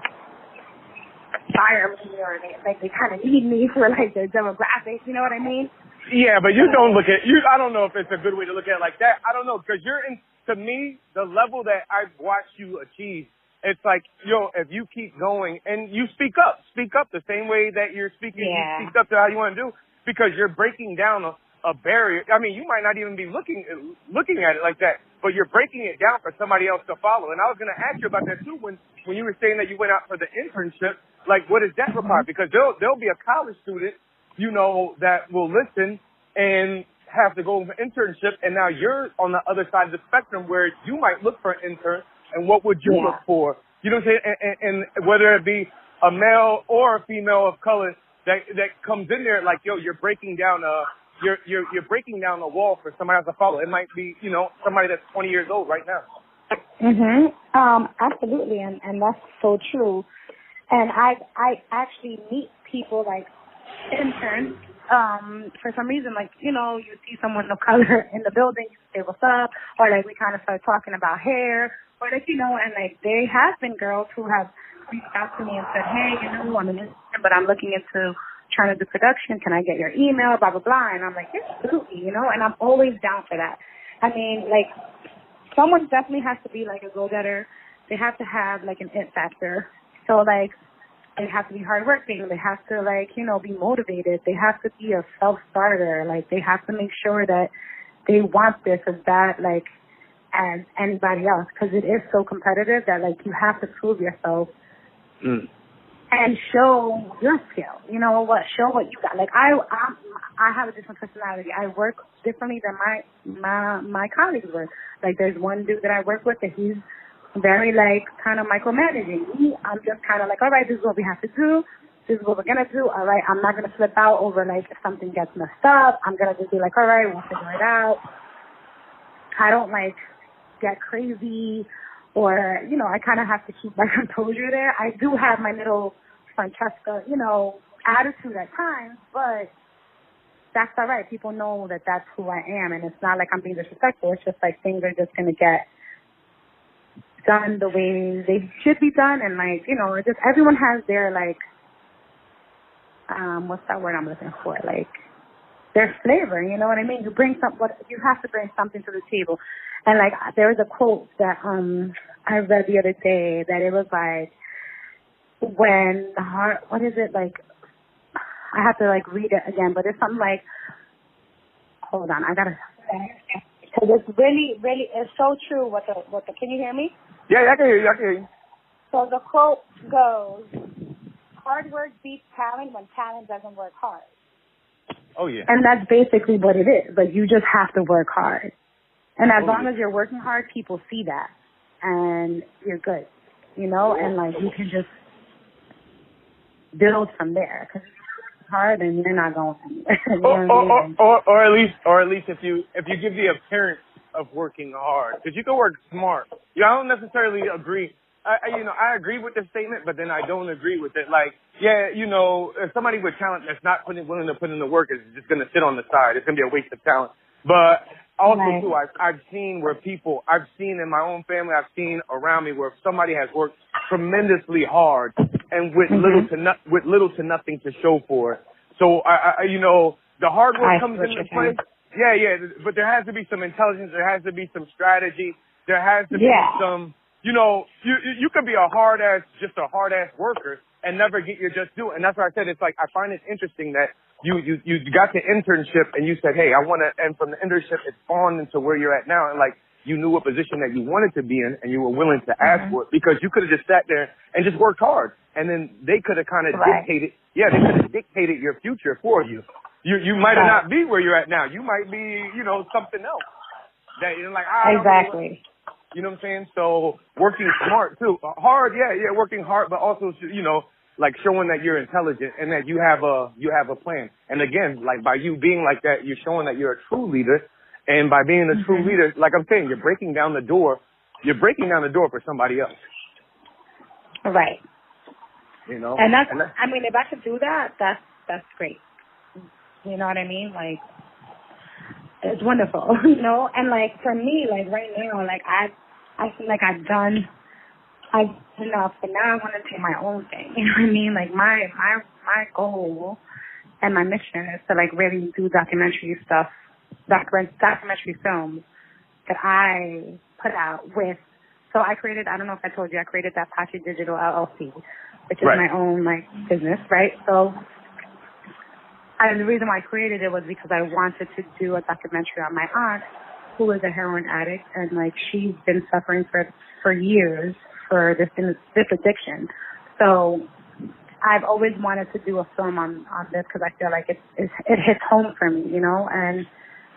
fire me or they, like they kind of need me [LAUGHS] for like their demographics. You know what I mean? Yeah, but you don't look at you. I don't know if it's a good way to look at it like that. I don't know because you're in. To me, the level that I've watched you achieve, it's like yo, if you keep going and you speak up, speak up the same way that you're speaking. Yeah. You speak up to how you want to do because you're breaking down a, a barrier. I mean, you might not even be looking looking at it like that, but you're breaking it down for somebody else to follow. And I was going to ask you about that too when when you were saying that you went out for the internship. Like, what does that require? Because there'll there'll be a college student, you know, that will listen and have to go for internship, and now you're on the other side of the spectrum where you might look for an intern, and what would you Yeah. look for? You know what I'm saying? And, and, and whether it be a male or a female of color that that comes in there, like yo, you're breaking down a you're you're you're breaking down a wall for somebody else to follow. It might be you know somebody that's 20 years old right now. Mhm. Um, absolutely, and and that's so true. And I I actually meet people like interns. Um, for some reason, like you know, you see someone of color in the building, you say what's up, or like we kind of start talking about hair, or like you know, and like there have been girls who have reached out to me and said, hey, you know, I'm an intern, but I'm looking into trying to do production. Can I get your email? Blah blah blah. And I'm like, yeah, absolutely, you know, and I'm always down for that. I mean, like someone definitely has to be like a go-getter. They have to have like an it factor. So like they have to be hardworking. They have to like you know be motivated. They have to be a self-starter. Like they have to make sure that they want this as that. like as anybody else because it is so competitive that like you have to prove yourself Mm. and show your skill. You know what? Show what you got. Like I, I, I have a different personality. I work differently than my my my colleagues work. Like there's one dude that I work with that he's very like kind of micromanaging. Me, I'm just kind of like, all right, this is what we have to do. This is what we're gonna do. All right, I'm not gonna flip out over like if something gets messed up. I'm gonna just be like, all right, we'll figure it out. I don't like get crazy or, you know, I kind of have to keep my [LAUGHS] composure there. I do have my little Francesca, you know, attitude at times, but that's all right. People know that that's who I am, and it's not like I'm being disrespectful. It's just like things are just gonna get done the way they should be done, and like you know, just everyone has their like, um, what's that word I'm looking for? Like their flavor. You know what I mean? You bring some, what you have to bring something to the table, and like there was a quote that um I read the other day that it was like when the heart, what is it like? I have to like read it again, but it's something like, hold on, I gotta. Cause it's really, really, it's so true. What the, what the? Can you hear me? Yeah, I can hear you. I can hear you. So the quote goes, "Hard work beats talent when talent doesn't work hard." Oh yeah. And that's basically what it is. Like you just have to work hard. And as Oh, long yeah. as you're working hard, people see that. And you're good. You know, and like you can just build from there. You work hard and you're not going anywhere. [LAUGHS] You know or, I or, or, or, or at least, or at least if you if you give the appearance of working hard, because you can work smart. Yeah, I don't necessarily agree. I, you know, I agree with the statement, but then I don't agree with it. Like, yeah, you know, if somebody with talent that's not putting, willing to put in the work is just going to sit on the side. It's going to be a waste of talent. But also Right. too, I've, I've seen where people, I've seen in my own family, I've seen around me where somebody has worked tremendously hard and with Mhm. little to not, with little to nothing to show for it. So I, I, you know, the hard work I comes into play. Yeah, yeah, but there has to be some intelligence. There has to be some strategy. There has to Yeah. be some, you know, you you- could be a hard ass, just a hard ass worker and never get your just due. And that's why I said it's like I find it interesting that you you you got the internship and you said, hey, I want to, and from the internship it spawned into where you're at now, and like you knew what position that you wanted to be in, and you were willing to ask Mhm. for it because you could have just sat there and just worked hard, and then they could have kind of Right. dictated, yeah, they could have dictated your future for you. You you might Right. not be where you're at now. You might be, you know, something else. That you're like, I really want- Exactly. You know what I'm saying? So working smart too, Uh, hard, yeah, yeah, working hard, but also you know, like showing that you're intelligent and that you have a you have a plan. And again, like by you being like that, you're showing that you're a true leader. And by being a true Mhm. leader, like I'm saying, you're breaking down the door. You're breaking down the door for somebody else. Right. You know, And that's, that- I mean, if I could do that, that's, that's great. You know what I mean? Like, it's wonderful, [LAUGHS] you know? And like, for me, like right now, like I, I feel like I've done, I've done enough, but now I want to do my own thing. [LAUGHS] You know what I mean? Like my, my, my goal and my mission is to like really do documentary stuff, document, documentary films that I put out with, so I created, I don't know if I told you, I created that Pache Digital LLC, which is Right. my own like business, right? So and the reason why I created it was because I wanted to do a documentary on my aunt, who is a heroin addict, and like she's been suffering for for years for this this addiction. So I've always wanted to do a film on on this because I feel like it it, it hits home for me, you know. And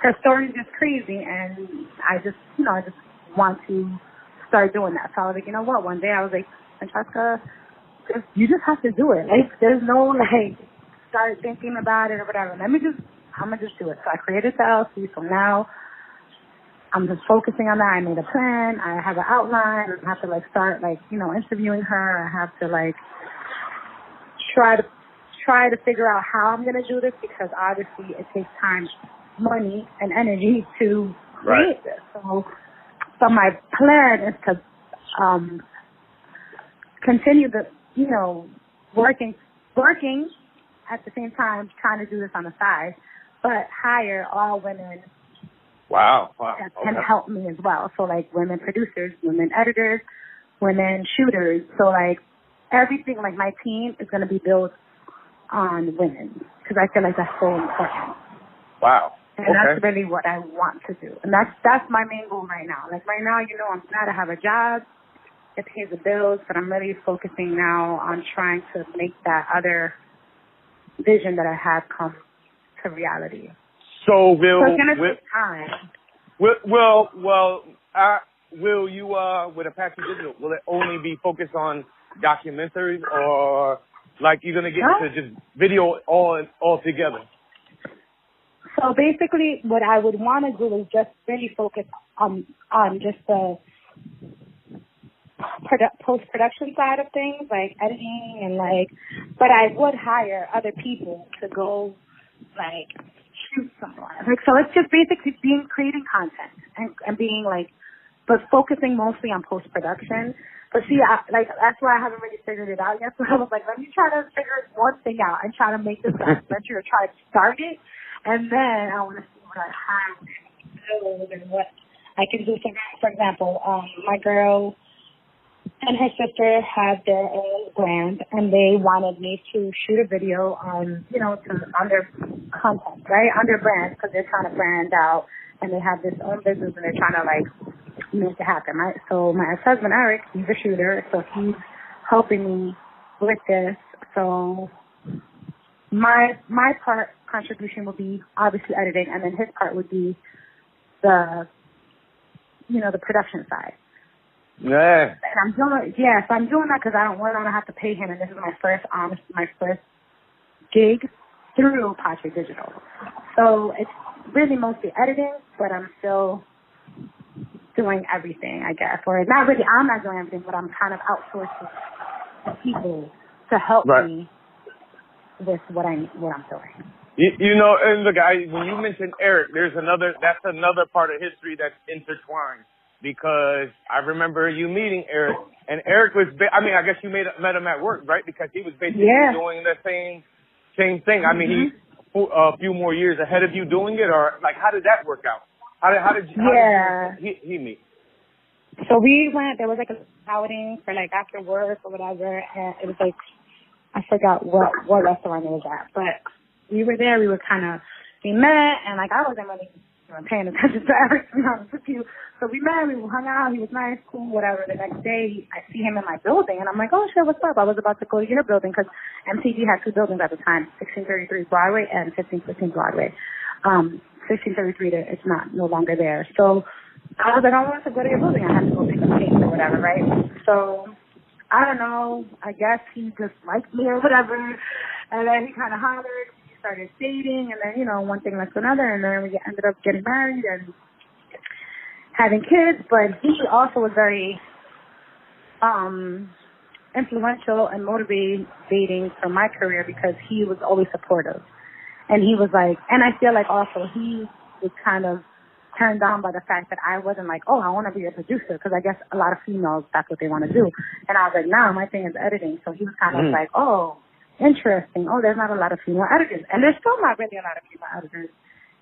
her story is just crazy, and I just you know I just want to start doing that. So I was like, you know what? One day I was like, Francesca, just, you just have to do it. Like there's no like start thinking about it or whatever. Let me just, I'm gonna just do it. So I created the LLC. So now I'm just focusing on that. I made a plan. I have an outline. I have to like start like you know interviewing her. I have to like try to try to figure out how I'm gonna do this because obviously it takes time, money, and energy to Right. create this. So, so my plan is to um continue the you know working working at the same time trying to do this on the side, but hire all women wow, wow, that can okay. help me as well. So like women producers, women editors, women shooters. So like everything, like my team is going to be built on women because I feel like that's so important. wow, And okay. that's really what I want to do. And that's, that's my main goal right now. Like right now, you know, I'm glad I have a job. It pays the bills, but I'm really focusing now on trying to make that other vision that I have come to reality. So will will, take time. will well well uh, will you uh with Apache Digital will it only be focused on documentaries or like you're gonna get No. into just video all all together? So basically, what I would want to do is just really focus on on just the produ- post production side of things, like editing and like. But I would hire other people to go like Like so, it's just basically being creating content and and being like, but focusing mostly on post production. But see, I, like that's why I haven't really figured it out yet. So [LAUGHS] I was like, let me try to figure one thing out and try to make this adventure, [LAUGHS] or try to start it, and then I want to see what I have and what I can do. For, for example, um, my girl and her sister had their own brand, and they wanted me to shoot a video on, you know, to, on their content, right, on their brand, because they're trying to brand out, and they have this own business, and they're trying to like make it happen, right? So my ex-husband Eric, he's a shooter, so he's helping me with this. So my my part contribution would be obviously editing, and then his part would be the, you know, the production side. Yeah. And I'm doing, yeah, so I'm doing that because I don't want to have to pay him, and this is my first, um, honest, my first gig through Pache Digital. So it's really mostly editing, but I'm still doing everything, I guess. Or not really, I'm not doing everything, but I'm kind of outsourcing to people to help Right. me with what I what I'm doing. You, you know, and look, I, when you mentioned Eric, there's another, that's another part of history that's intertwined because I remember you meeting Eric and Eric was, ba- I mean, I guess you made, met him at work, right? Because he was basically Yeah. doing the same, same thing. I mean, he, mm-hmm. a few more years ahead of you doing it or like, how did that work out? How did, how did you, how Yeah. did you, he, he meet? So we went. There was like a outing for like after work or whatever, and it was like I forgot what what restaurant it was at, but we were there. We were kind of we met, and like I wasn't really even paying attention to to be honest with you. So we met. We hung out. He was nice, cool, whatever. The next day, I see him in my building, and I'm like, oh shit, what's up? I was about to go to your building because MTV had two buildings at the time, 1633 Broadway and 1515 Broadway. Um, 1633, to- it's not no longer there. So I was like, I want to go to your building. I had to go pick up things or whatever, right? So I don't know. I guess he just liked me or whatever. And then he kind of hollered. Started dating, and then you know one thing led to another, and then we ended up getting married and having kids. But he also was very um influential and motivating for my career because he was always supportive. And he was like, and I feel like also he was kind of turned on by the fact that I wasn't like, oh, I want to be a producer because I guess a lot of females that's what they want to do. And I was like, no, my thing is editing. So he was kind of Mm. like, oh, interesting. Oh, there's not a lot of female editors, and there's still not really a lot of female editors.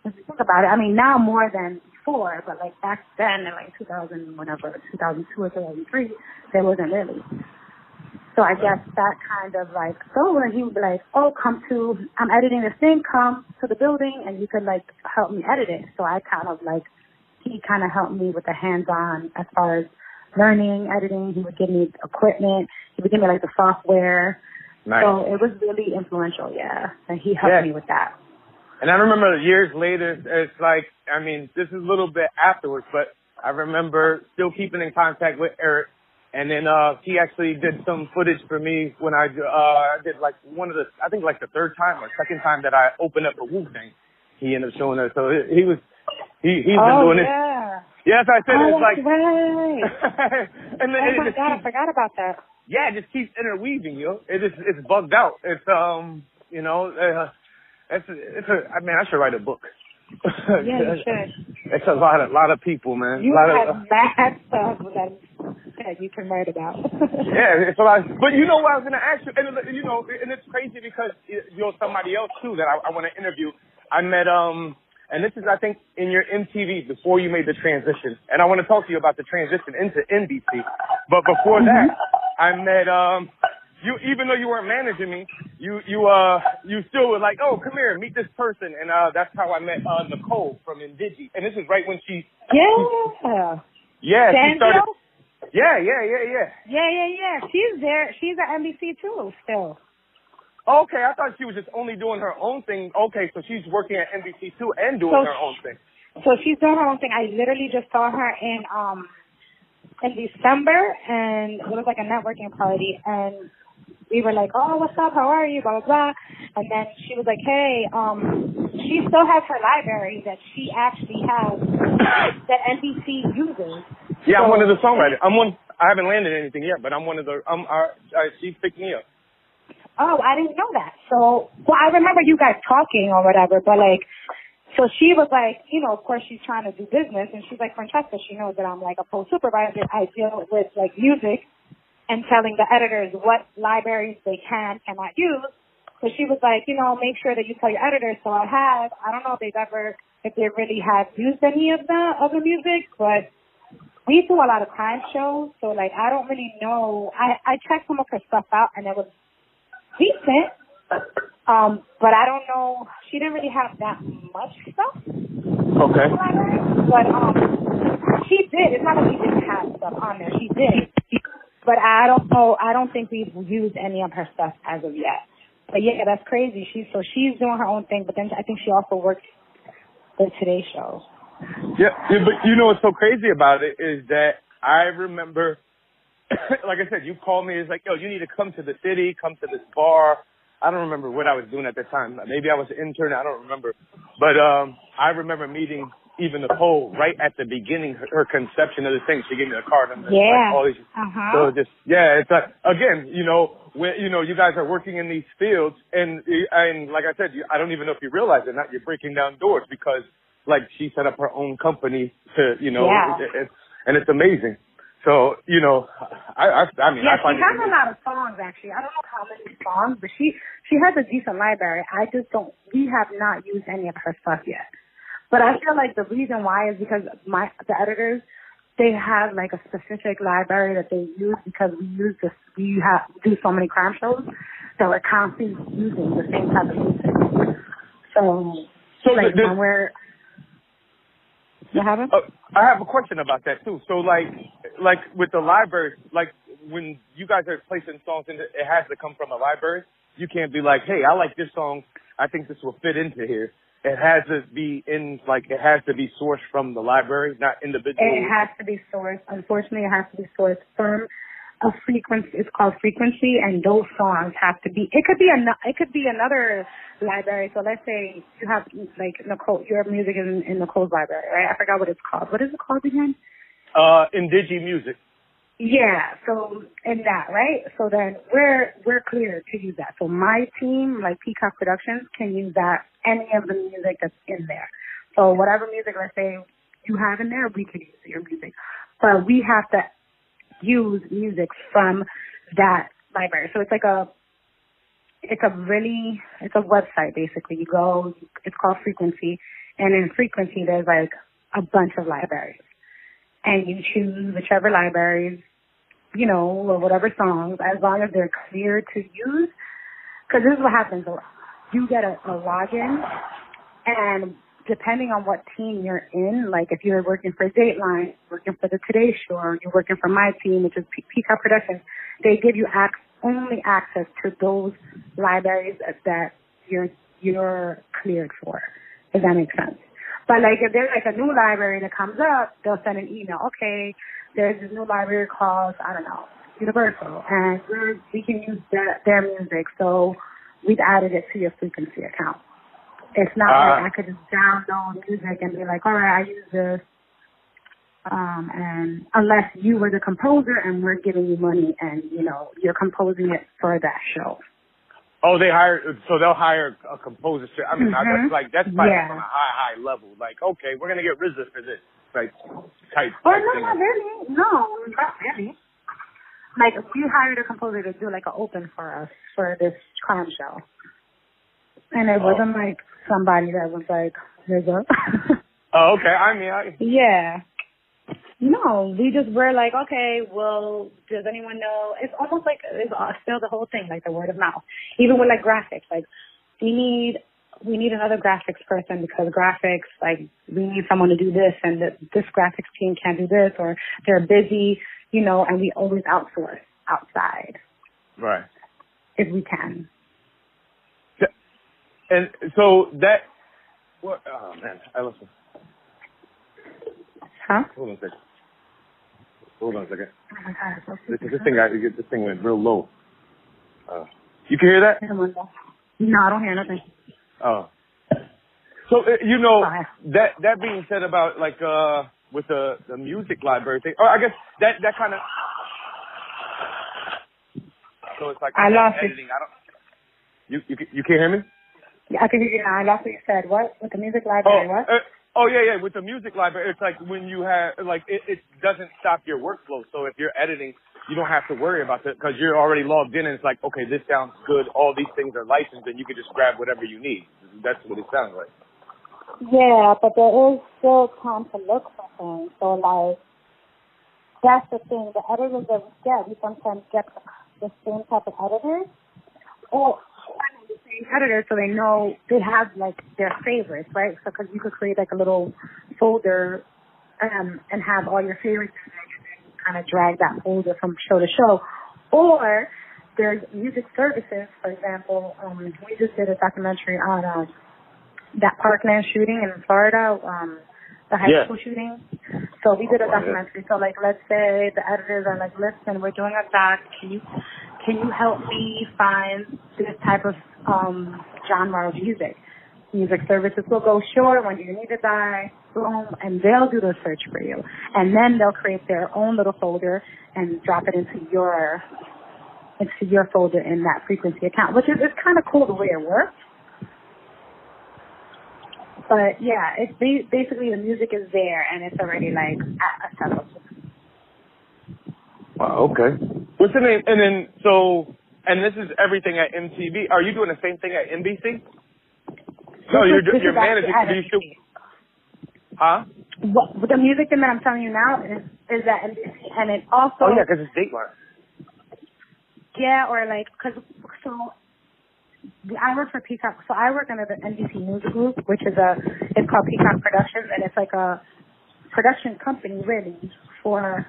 If you think about it, I mean, now more than before, but like back then in like 2000, whatever, 2002 or 2003, there wasn't really. So I guess that kind of like, so when he would be like, oh, come to, I'm editing this thing, come to the building and you could like help me edit it. So I kind of like, he kind of helped me with the hands-on as far as learning, editing. He would give me equipment. He would give me like the software. Nice. So it was really influential, yeah. And he helped Yeah. me with that. And I remember years later, it's like, I mean, this is a little bit afterwards, but I remember still keeping in contact with Eric. And then, uh, he actually did some footage for me when I, uh, I did like one of the, I think like the third time or second time that I opened up a Wu Tang. He ended up showing us. So he was, he, he's been oh, doing it. yeah. Yes, I said Oh, it's like, right. [LAUGHS] and then Oh my God, I forgot about that. Yeah, it just keeps interweaving, yo. just, it's bugged out. It's, um, you know, uh, it's, it's a, I mean, I should write a book. Yeah, you [LAUGHS] should. It's a lot of, lot of people, man. You a lot have of, mad stuff that, that you can write about. [LAUGHS] yeah, it's a lot. But you know what I was gonna ask you, and you know, and it's crazy because you're somebody else too that I, I want to interview. I met, um, and this is I think in your MTV before you made the transition, and I want to talk to you about the transition into NBC. But before that, I met, um, you even though you weren't managing me, you you uh you still were like, oh come here, meet this person, and uh that's how I met uh Nicole from Indigi, and this is right when she yeah. yeah she started yeah yeah yeah yeah. Yeah, yeah, yeah. She's there. She's at NBC too, still. Okay, I thought she was just only doing her own thing. Okay, so she's working at NBC too and doing So her own thing. So she's doing her own thing. I literally just saw her in um in December, and it was like a networking party, and we were like, "Oh, what's up? How are you?" Blah blah blah. And then she was like, "Hey, um, she still has her library that she actually has that NBC uses. Yeah, I'm one of the songwriters. I'm one. I haven't landed anything yet, but I'm one of the. I'm. Uh, uh, she picked me up. Oh, I didn't know that. So, well, I remember you guys talking or whatever, but like, so she was like, you know, of course she's trying to do business, and she's like, Francesca, she knows that I'm like a post supervisor. I deal with like music and telling the editors what libraries they can cannot use. So she was like, you know, make sure that you tell your editors. So I have. I don't know if they've ever, if they really have used any of the of the music, but we do a lot of crime shows, so like I don't really know. I I checked some of her stuff out, and it was decent. Um, but I don't know. She didn't really have that much stuff. Okay. But um, she did. It's not that she didn't have stuff on there. She did. But I don't know. I don't think we've used any of her stuff as of yet. But yeah, that's crazy. She's so she's doing her own thing. But then I think she also works the Today Show. Yeah, yeah, but you know what's so crazy about it is that I remember, [COUGHS] like I said, you called me. It's like, yo, you need to come to the city, come to this bar. I don't remember what I was doing at the time. Maybe I was an intern. I don't remember. But um I remember meeting even Nicole right at the beginning, her, her conception of the thing. She gave me a card and Yeah. like, all these. Uh-huh. So just yeah, it's like again, you know, when you know you guys are working in these fields, and and like I said, you, I don't even know if you realize it. Or not you're breaking down doors because like she set up her own company to you know, Yeah. it, it, and it's amazing. So you know, I I, I mean Yeah, I find she has a lot of songs actually. I don't know how many songs, but she she has a decent library. I just don't. We have not used any of her stuff yet. But I feel like the reason why is because my the editors they have like a specific library that they use because we use this we have do so many crime shows that we're constantly using the same type of music. So, So like the- when we're you have it? Uh, I have a question about that too. So like, like with the library, like when you guys are placing songs in, it has to come from a library. You can't be like, hey, I like this song. I think this will fit into here. It has to be in, like, it has to be sourced from the library, not individual. It has to be sourced. Unfortunately, it has to be sourced from a frequency. It's called frequency, and those songs have to be. It could be an. It could be another library. So let's say you have like Nicole. Your music is in, in Nicole's library, right? I forgot what it's called. What is it called again? Uh, Indigi Music. Yeah, so in that, right? So then we're we're clear to use that. So my team, like Peacock Productions, can use that any of the music that's in there. So whatever music, let's say you have in there, we can use your music. But we have to use music from that library. So it's like a it's a really it's a website basically. You go it's called Frequency and in Frequency there's like a bunch of libraries and you choose whichever libraries, you know, or whatever songs, as long as they're clear to use. Because this is what happens: you get a, a login, and depending on what team you're in, like if you're working for Dateline, working for the Today Show, or you're working for my team, which is Pe- Peacock Productions, they give you ac- only access to those libraries that, you're you're cleared for. If that makes sense. But like if there's like a new library that comes up, they'll send an email. Okay, there's this new library called I don't know Universal, and we can use their, their music. So we've added it to your frequency account. It's not Uh, like I could just download music and be like, all right, I use this. Um, and unless you were the composer and we're giving you money and you know you're composing it for that show. Oh, they hire, so they'll hire a composer. to- I mean, I- Mhm. that's like, that's probably Yeah. on a high, high level. Like, okay, we're going to get RZA for this. Like, type, Oh type no, thing. not really. No, not really. Like we hired a composer to do like an open for us for this crime show, and it Oh. wasn't like somebody that was like, "There's a." [LAUGHS] Oh, okay. I mean, I, yeah. No, we just were like, okay, well, does anyone know? It's almost like it's still the whole thing, like the word of mouth. Even with like graphics, like we need we need another graphics person because graphics, like we need someone to do this, and th- this graphics team can't do this, or they're busy, you know, and we always outsource outside right. if we can. And so that, what, oh man, I listen. Huh? Hold on a second. Hold on a second. Oh my god, so This, this thing, got, this thing went real low. Uh, you can hear that? I don't know. No, I don't hear nothing. Oh. So uh, you know that that being said about like uh with the the music library thing, or I guess that that kind of. So it's like I lost editing. I don't. You you you can't hear me? Yeah, I can hear you now. I lost what you said. What? With the music Oh, library, what? uh, oh yeah, yeah. With the music library, it's like when you have like it, it doesn't stop your workflow. So if you're editing, you don't have to worry about it because you're already logged in, and it's like, okay, this sounds good. All these things are licensed, and you can just grab whatever you need. That's what it sounds like. Yeah, but there is still time to look for things. So like, that's the thing. The editors that we get, we sometimes get the same type of editors, or I mean, editors, so they know they have like their favorites, right? So because you could create like a little folder, um, and have all your favorites in there, and then kind of drag that folder from show to show, or there's music services, for example. Um, we just did a documentary on. Uh, that Parkland shooting in Florida, um, the high Yeah. school shooting. So we did a Oh, documentary. So like, let's say the editors are like, listen, we're doing a doc. Can you, can you help me find this type of, um, genre music? Music services will go, sure, when do you need it by? Boom, and they'll do the search for you. And then they'll create their own little folder and drop it into your, into your folder in that frequency account, which is, kind of cool the way it works. But yeah, it's ba- basically the music is there and it's already like at a settled. Wow. Okay. What's the name? And then so, and this is everything at MTV. Are you doing the same thing at NBC? No, you're you're managing. Do you? NBC. Huh? What the music thing that I'm telling you now is is at NBC and it also Oh yeah, because it's Dateline. yeah or like because so I work for Peacock so I work under the NBC News Group which is a it's called Peacock Productions and it's like a production company really for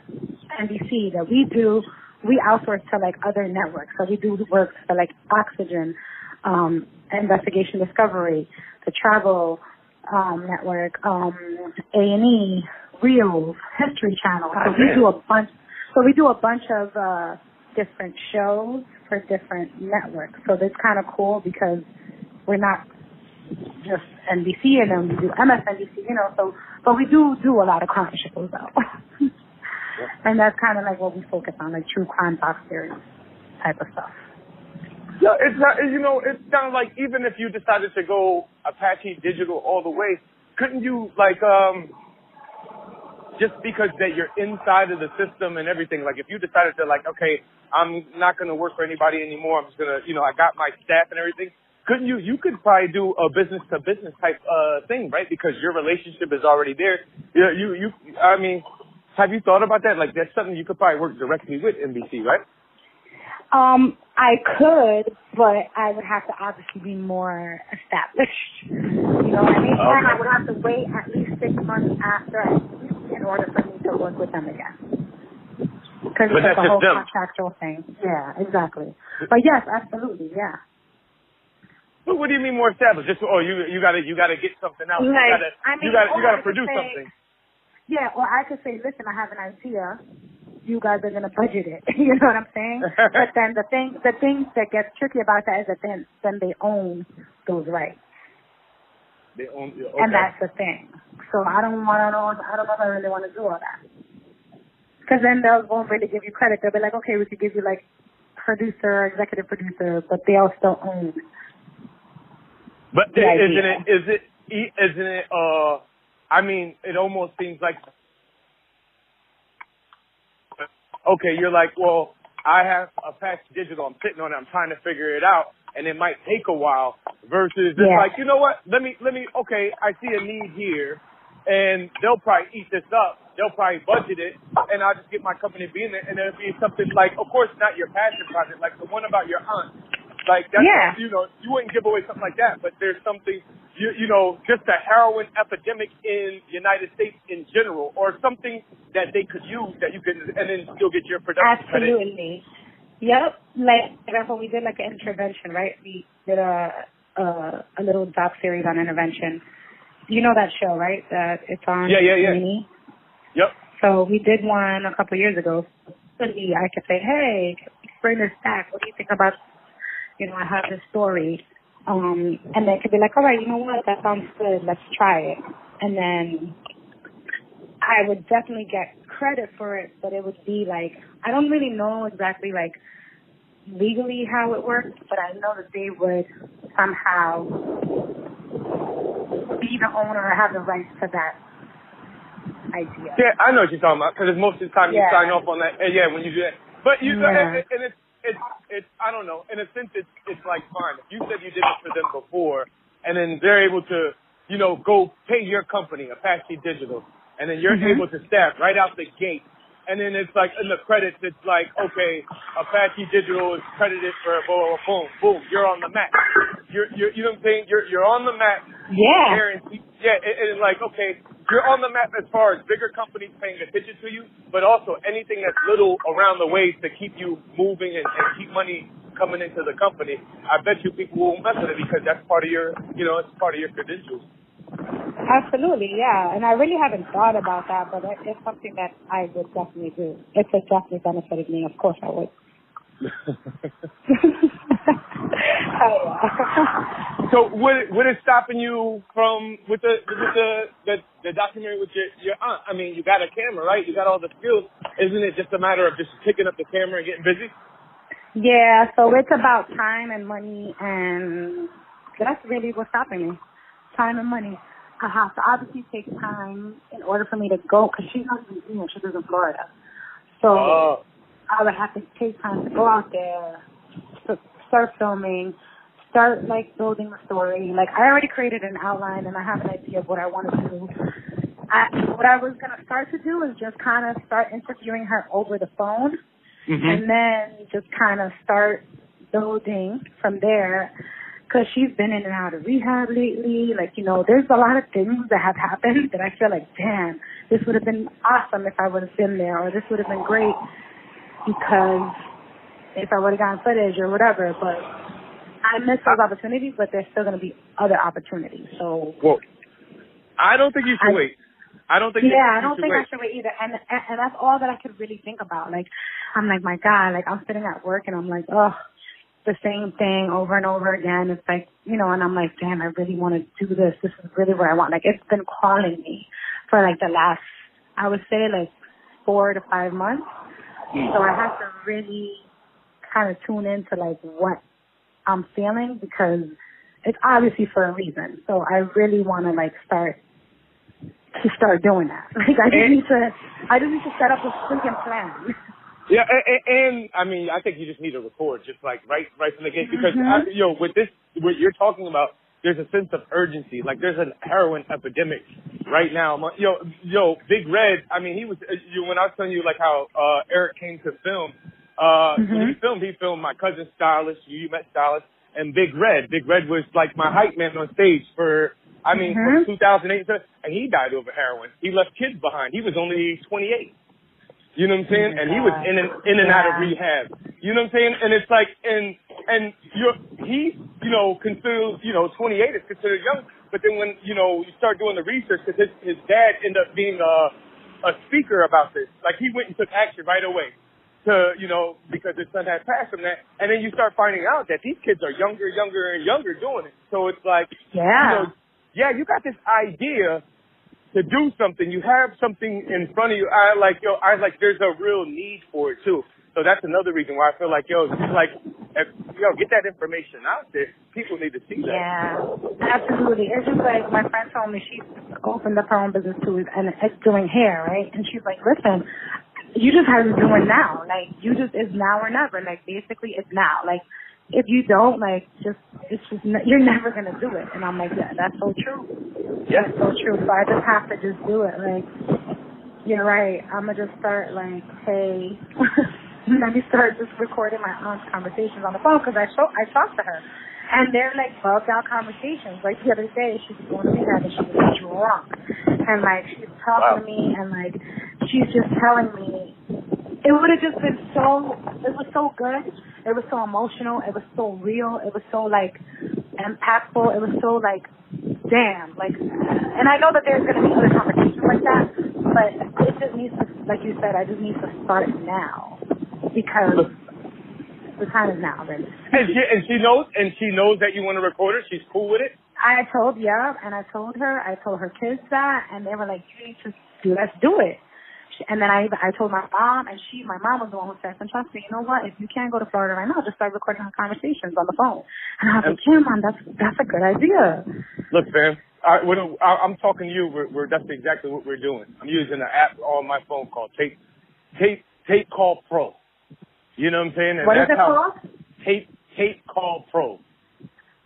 NBC that we do we outsource to like other networks. So we do work for like Oxygen um Investigation Discovery the Travel um network um A&E Reelz History Channel. So we do a bunch so we do a bunch of uh different shows for different networks. So that's kind of cool because we're not just NBC and then we do MSNBC, you know, so, but we do do a lot of crime shows though. [LAUGHS] and that's kind of like what we focus on, like true crime doc series type of stuff. Yeah, it's not. You know, it sounds like even if you decided to go Apache Digital all the way, couldn't you like um just because that you're inside of the system and everything? Like if you decided to like, okay, I'm not to work for anybody anymore. I'm just gonna, you know, I got my staff and everything. Couldn't you? You could probably do a business to business type uh thing, right? Because your relationship is already there. You, you, you. I mean, have you thought about that? Like that's something you could probably work directly with NBC, right? Um, I could, but I would have to obviously be more established. You know what I mean? And I would have to wait at least six months after I in order for me to work with them again. Because it's that's a whole them. contractual thing. Yeah, exactly. But yes, absolutely, yeah. But what do you mean more established? Just oh, you you gotta you gotta get something out. you gotta I mean, you gotta you gotta produce say- something. Yeah, or I could say, listen, I have an idea. You guys are gonna budget it. [LAUGHS] you know what I'm saying? but then the thing, the thing that gets tricky about that is that then then they own those rights, They own, okay. and that's the thing. So I don't want to know. I don't know if I really want to do all that. Because then they'll won't really give you credit. They'll be like, okay, we could give you like producer, executive producer, but they'll still own. but the isn't idea. it is it isn't it uh I mean it almost seems like okay you're like well I have a Apache Digital I'm sitting on it I'm trying to figure it out and it might take a while versus it's like you know what let me let me okay I see a need here and they'll probably eat this up. They'll probably budget it, and I'll just get my company to be in it, and it'll be something like, of course, not your passion project, like the one about your aunt. Like that's Yeah. you know you wouldn't give away something like that, but there's something you you know just a heroin epidemic in the United States in general, or something that they could use that you can and then still get your production credit. Absolutely. Yep. Like for example, we did like an intervention, right? We did a a, a little doc series on intervention. You know that show, right? That it's on Yeah, yeah, yeah. Mini. Yep. So we did one a couple of years ago. I could say, hey, bring this back. What do you think about? You know, I have this story. Um, and they could be like, all right, you know what, that sounds good, let's try it. And then I would definitely get credit for it, but it would be like, I don't really know exactly like legally how it works, but I know that they would somehow be the owner or have the rights to that idea. Yeah, I know what you're talking about because most of the time Yeah. you sign off on that. Yeah, when you do that, but you Yeah. and, and it's it's it's I don't know. In a sense, it's it's like fine. If you said you did it for them before, and then they're able to you know go pay your company Apache Digital, and then you're Mhm. able to staff right out the gate. And then it's like in the credits, it's like, okay, Apache Digital is credited for blah, blah, boom, boom, you're on the map. You're, you're, you know what I'm saying? You're, you're on the map Yeah. guarantee. Yeah, it, it's like okay, you're on the map as far as bigger companies paying attention to you, but also anything that's little around the ways to keep you moving and, and keep money coming into the company. I bet you people won't mess with it because that's part of your, you know, it's part of your credentials. Absolutely, yeah. And I really haven't thought about that, but it, it's something that I would definitely do. If it definitely benefited me, of course I would. [LAUGHS] [LAUGHS] oh, so what what is stopping you from with the with the the, the documentary with your your aunt? I mean, you got a camera, right? You got all the skills. Isn't it just a matter of just picking up the camera and getting busy? Yeah, so it's about time and money, and that's really what's stopping me. Time and money. I have to obviously take time in order for me to go, because she's not in Virginia, she lives in Florida. So Oh. I would have to take time to go out there, start filming, start like building the story. Like I already created an outline and I have an idea of what I want to do. I, what I was gonna start to do is just kind of start interviewing her over the phone, mm-hmm. and then just kind of start building from there. Cause she's been in and out of rehab lately. Like, you know, there's a lot of things that have happened that I feel like, damn, this would have been awesome if I would have been there, or this would have been great because if I would have gotten footage or whatever. But I missed those opportunities, but there's still going to be other opportunities. So Well, I don't think you should I- wait. I don't think. yeah, you, I don't think wait. I should wait either. And, and and that's all that I could really think about. Like, I'm like, my God, like I'm sitting at work and I'm like, oh, the same thing over and over again. It's like, you know, and I'm like, damn, I really want to do this. This is really what I want. Like, it's been calling me for like the last, I would say like four to five months. So I have to really kind of tune into like what I'm feeling because it's obviously for a reason. So I really want to like start to start doing that. [LAUGHS] Like I just And- need to, I just need to set up a freaking plan. Yeah, and, and I mean, I think you just need to record, just like right, right from the gate, because Mhm. I, you know, with this, what you're talking about, there's a sense of urgency. Like there's an heroin epidemic right now. Yo, yo, Big Red. I mean, he was. uh, You when I was telling you like how uh Eric came to film. Uh, when he Mhm. filmed, he filmed my cousin Stylist. You, you met Stylist and Big Red. Big Red was like my hype man on stage for. I mean, Mhm. from 2008, and he died over heroin. He left kids behind. He was only 28. You know what I'm saying? Oh and he was in and in and out of rehab. You know what I'm saying? And it's like, and and you're he, you know, considered, you know, 28 is considered young. But then when you know you start doing the research, because his his dad ended up being a a speaker about this. Like he went and took action right away to you know because his son had passed from that. And then you start finding out that these kids are younger, younger, and younger doing it. So it's like, you Yeah. know, yeah, you got this idea to do something. You have something in front of you. I like, yo, I like, there's a real need for it too. So that's another reason why I feel like, yo, like, if, yo, get that information out there. People need to see that. Yeah, absolutely. It's just like my friend told me she opened up her own business too, and it's doing hair, right? And she's like, listen, you just have to do it now. Like, you just, it's now or never. Like, basically, it's now. Like, if you don't, like, just, it's just, you're never going to do it. And I'm like, yeah, that's so true. Yeah. That's so true. So I just have to just do it. Like, you're right. I'm going to just start, like, hey, [LAUGHS] let me start just recording my aunt's conversations on the phone because I, show, I talked to her. And they're like bugged out conversations. Like the other day, she was going to rehab and she was drunk. And like she's talking to me and like she's just telling me it would have just been so it was so good. It was so emotional. It was so real. It was so like impactful. It was so like damn. Like and I know that there's gonna be other conversations like that, but it just needs to like you said, I just need to start now. Because the time is now, really. And she and she knows and she knows that you want to record her. She's cool with it. I told yeah, and I told her, I told her kids that, and they were like, "You need to do, let's do it." And then I I told my mom, and she, my mom was the one who said, "Trust me, you know what? If you can't go to Florida right now, just start recording our conversations on the phone." And I was like, "Yeah, mom, that's that's a good idea." Look, fam, I, what, I, I'm talking to you. We're, we're that's exactly what we're doing. I'm using an app on my phone called Tape Tape Tape Call Pro. You know what I'm saying? And What is it called? Tape Tape Call Pro.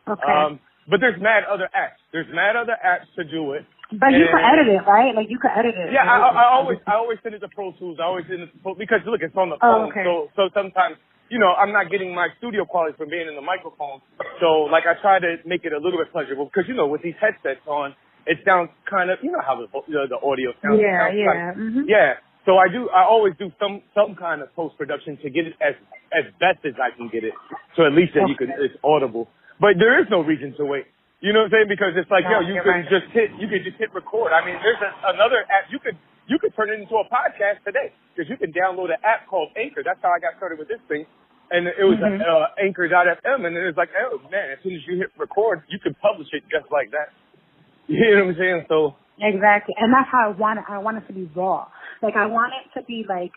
Okay. Um, but there's mad other apps. There's mad other apps to do it. but you can edit it, right? Like you can edit it. Yeah, I, I, I always I always send it to Pro Tools. I always send it to Pro because look, it's on the phone. Oh, phone. okay. So so sometimes you know I'm not getting my studio quality from being in the microphone. So like I try to make it a little bit pleasurable because you know with these headsets on, it sounds kind of you know how the the, the audio sounds. Yeah, sounds yeah. like- mhm. yeah. So I do. I always do some some kind of post production to get it as as best as I can get it. So at least that you can it's audible. But there is no reason to wait. You know what I'm saying? Because it's like, No, yo, you can right. just hit, you can just hit record. I mean, there's a, another app you could you could turn it into a podcast today because you can download an app called Anchor. That's how I got started with this thing. And it was Mhm. uh, Anchor.fm, and it was like, oh man, as soon as you hit record, you can publish it just like that. [LAUGHS] You know what I'm saying? So Exactly, and that's how I want it. I want it to be raw. Like I want it to be like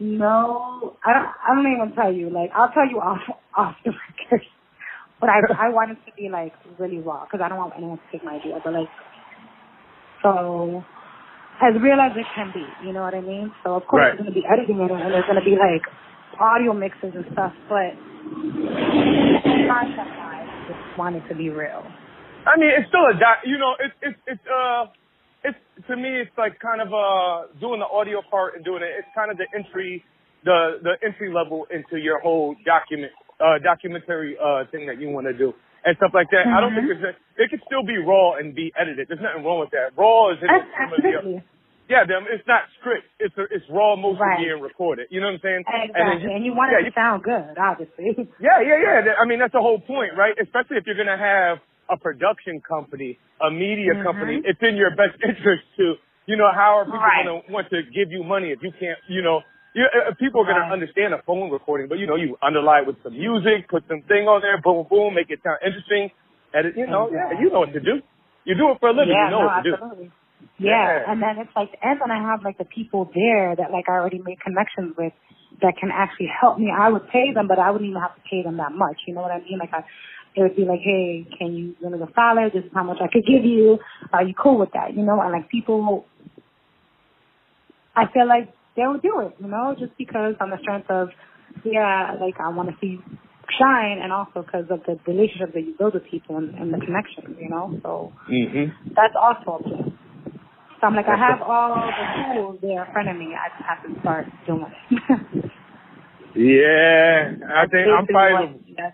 no, I don't. I don't even tell you. Like I'll tell you off off the [LAUGHS] record. But I I want it to be like really raw because I don't want anyone to take my idea. But like so as real as it can be, you know what I mean? So of course Right. there's gonna be editing in it and there's gonna be like audio mixes and stuff, but concept wise, I just want it to be real. I mean, it's still a doc. You know, it's it's it's uh, it's to me, it's like kind of uh doing the audio part and doing it. It's kind of the entry, the the entry level into your whole document uh documentary uh thing that you want to do and stuff like that. I don't think Mhm. there's a, it could still be raw and be edited. There's nothing wrong with that. Raw is in That's some of the- absolutely. yeah, them. It's not script. It's a, it's raw motion Right. being recorded. You know what I'm saying? Exactly. And, you want yeah, it to sound good, obviously. yeah, yeah, yeah. I mean, that's the whole point, right? Especially if you're to have a production company, a media Mhm. company, it's in your best interest to, you know, how are people Right. going to want to give you money if you can't, you know, you, uh, people are going Right. to understand a phone recording, but you know, you underlie it with some music, put some thing on there, boom, boom, make it sound interesting. Edit, you know, yeah, you know what to do. You do it for a living, yeah, you know no, what to do. absolutely. Yeah. Yeah. and then it's like, and then I have like the people there that like I already made connections with that can actually help me. I would pay them, but I wouldn't even have to pay them that much. You know what I mean? Like I, it would be like, hey, can you give me the solid? This is how much I could give you. Are you cool with that? You know, and like people, I feel like they would do it. You know, just because on the strength of, yeah, like I want to see you shine, and also because of the relationship that you build with people and, and the connections. You know, so Mm-hmm. that's also a plus. So I'm like, I have all the tools there in front of me. I just have to start doing it. [LAUGHS] Yeah, I think I'm probably the what- yes.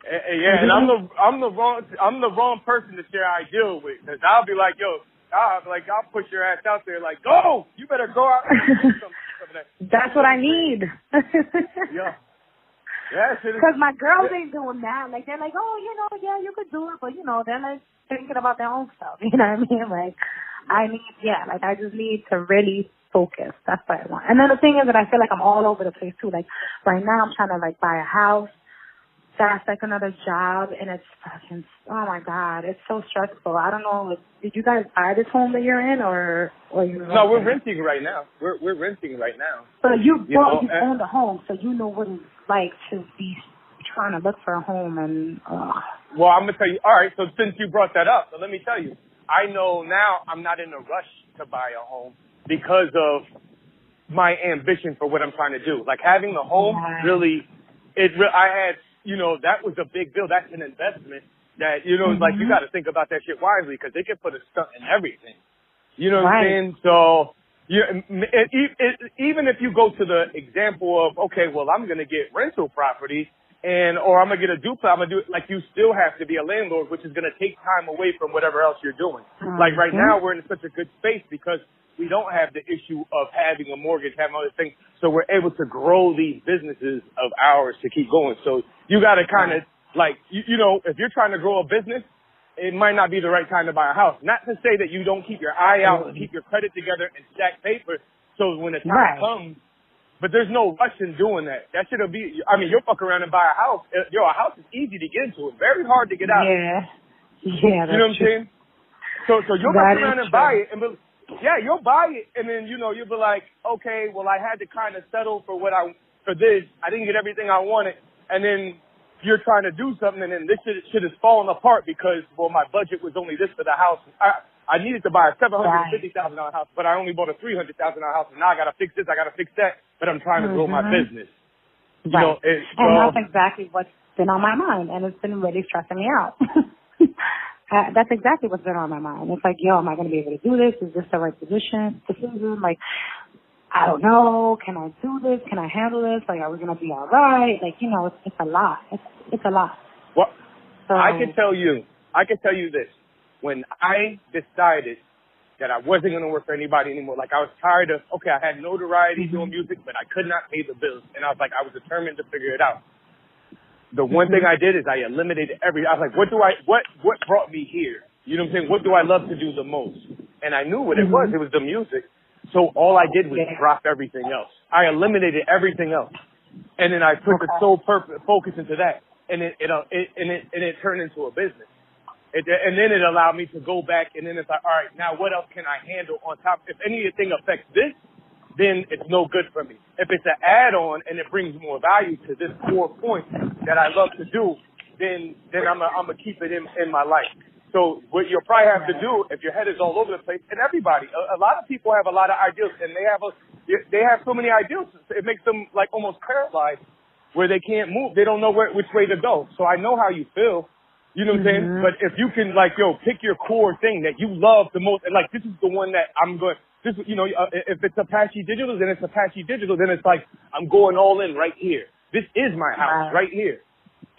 Eh, eh, Yeah, and I'm the I'm the wrong I'm the wrong person to share ideal with because I'll be like, yo, I'll like I'll push your ass out there like, go, you better go out. and do some, some of that. [LAUGHS] That's what I need. [LAUGHS] Yeah, yeah, Because my girls Yeah. ain't doing that. Like they're like, oh, you know, yeah, you could do it, but you know, they're like thinking about their own stuff. [LAUGHS] You know what I mean? Like, I need, yeah, like I just need to really focus. That's what I want. And then the thing is that I feel like I'm all over the place too. Like right now, I'm trying to like buy a house. That's like another job, and it's fucking. Oh my god, it's so stressful. I don't know. Like, did you guys buy this home that you're in, or or you? no, we're renting right now. We're we're renting right now. So you You bought, know, you owned a home, so you know what it's like to be trying to look for a home and. Uh, Well, I'm gonna tell you. All right, so since you brought that up, so let me tell you. I know now I'm not in a rush to buy a home because of my ambition for what I'm trying to do. Like having the home Right. really, it. I had, you know, that was a big deal. That's an investment that you know, like you Mhm. got to think about that shit wisely because they can put a stunt in everything. You know what Right. I'm saying? So. You, it, it, it, even if you go to the example of okay, well, I'm going to get rental property, and or I'm gonna get a duplex. I'm gonna do it like you still have to be a landlord, which is gonna take time away from whatever else you're doing. Like right now, we're in such a good space because we don't have the issue of having a mortgage, having other things, so we're able to grow these businesses of ours to keep going. So you got to kind of like you, you know, if you're trying to grow a business, it might not be the right time to buy a house. Not to say that you don't keep your eye out and keep your credit together and stack paper, so when the time Right. comes But there's no rush in doing that. That should be. I mean, you'll fuck around and buy a house. Uh, Yo, a house is easy to get into. It's very hard to get out. Yeah. Yeah. You know what I'm saying? So, so you'll That fuck around and true. buy it, and be, yeah, you'll buy it, and then you know you'll be like, okay, well, I had to kind of settle for what I for this. I didn't get everything I wanted, and then you're trying to do something, and then this shit, shit is falling apart because well, my budget was only this for the house. I I needed to buy a seven hundred fifty thousand dollar house, but I only bought a three hundred thousand dollar house, and now I got to fix this, I got to fix that, but I'm trying to grow my Mhm. business. You Right. know, it, and so- that's exactly what's been on my mind, and it's been really stressing me out. [LAUGHS] uh, that's exactly what's been on my mind. It's like, yo, am I going to be able to do this? Is this the right position? Decision? Like, I don't know. Can I do this? Can I handle this? Like, are we going to be all right? Like, you know, it's, it's a lot. It's it's a lot. Well, So I can tell you, I can tell you this. When I decided that I wasn't going to work for anybody anymore, like I was tired of, okay, I had notoriety doing music, but I could not pay the bills. And I was like, I was determined to figure it out. The one thing I did is I eliminated every, I was like, what do I, what, what brought me here? You know what I'm saying? What do I love to do the most? And I knew what it was. It was the music. So all I did was drop everything else. I eliminated everything else. And then I put the sole purpose, focus into that. And it, it, uh, it, and it, and it turned into a business. It, and then it allowed me to go back and then it's like, all right, now what else can I handle on top? If anything affects this, then it's no good for me. If it's an add-on and it brings more value to this core point that I love to do, then then I'm I'm gonna keep it in in my life. So what you'll probably have to do if your head is all over the place, and everybody, a, a lot of people have a lot of ideas, and they have a they have so many ideas, it makes them like almost paralyzed, where they can't move. They don't know where which way to go. So I know how you feel. You know what I'm saying? Mhm. But if you can like, yo, pick your core thing that you love the most, and like this is the one that I'm going. This, you know, uh, if it's Apache Digital, then it's Apache Digital. Then it's like I'm going all in right here. This is my house Right. right here.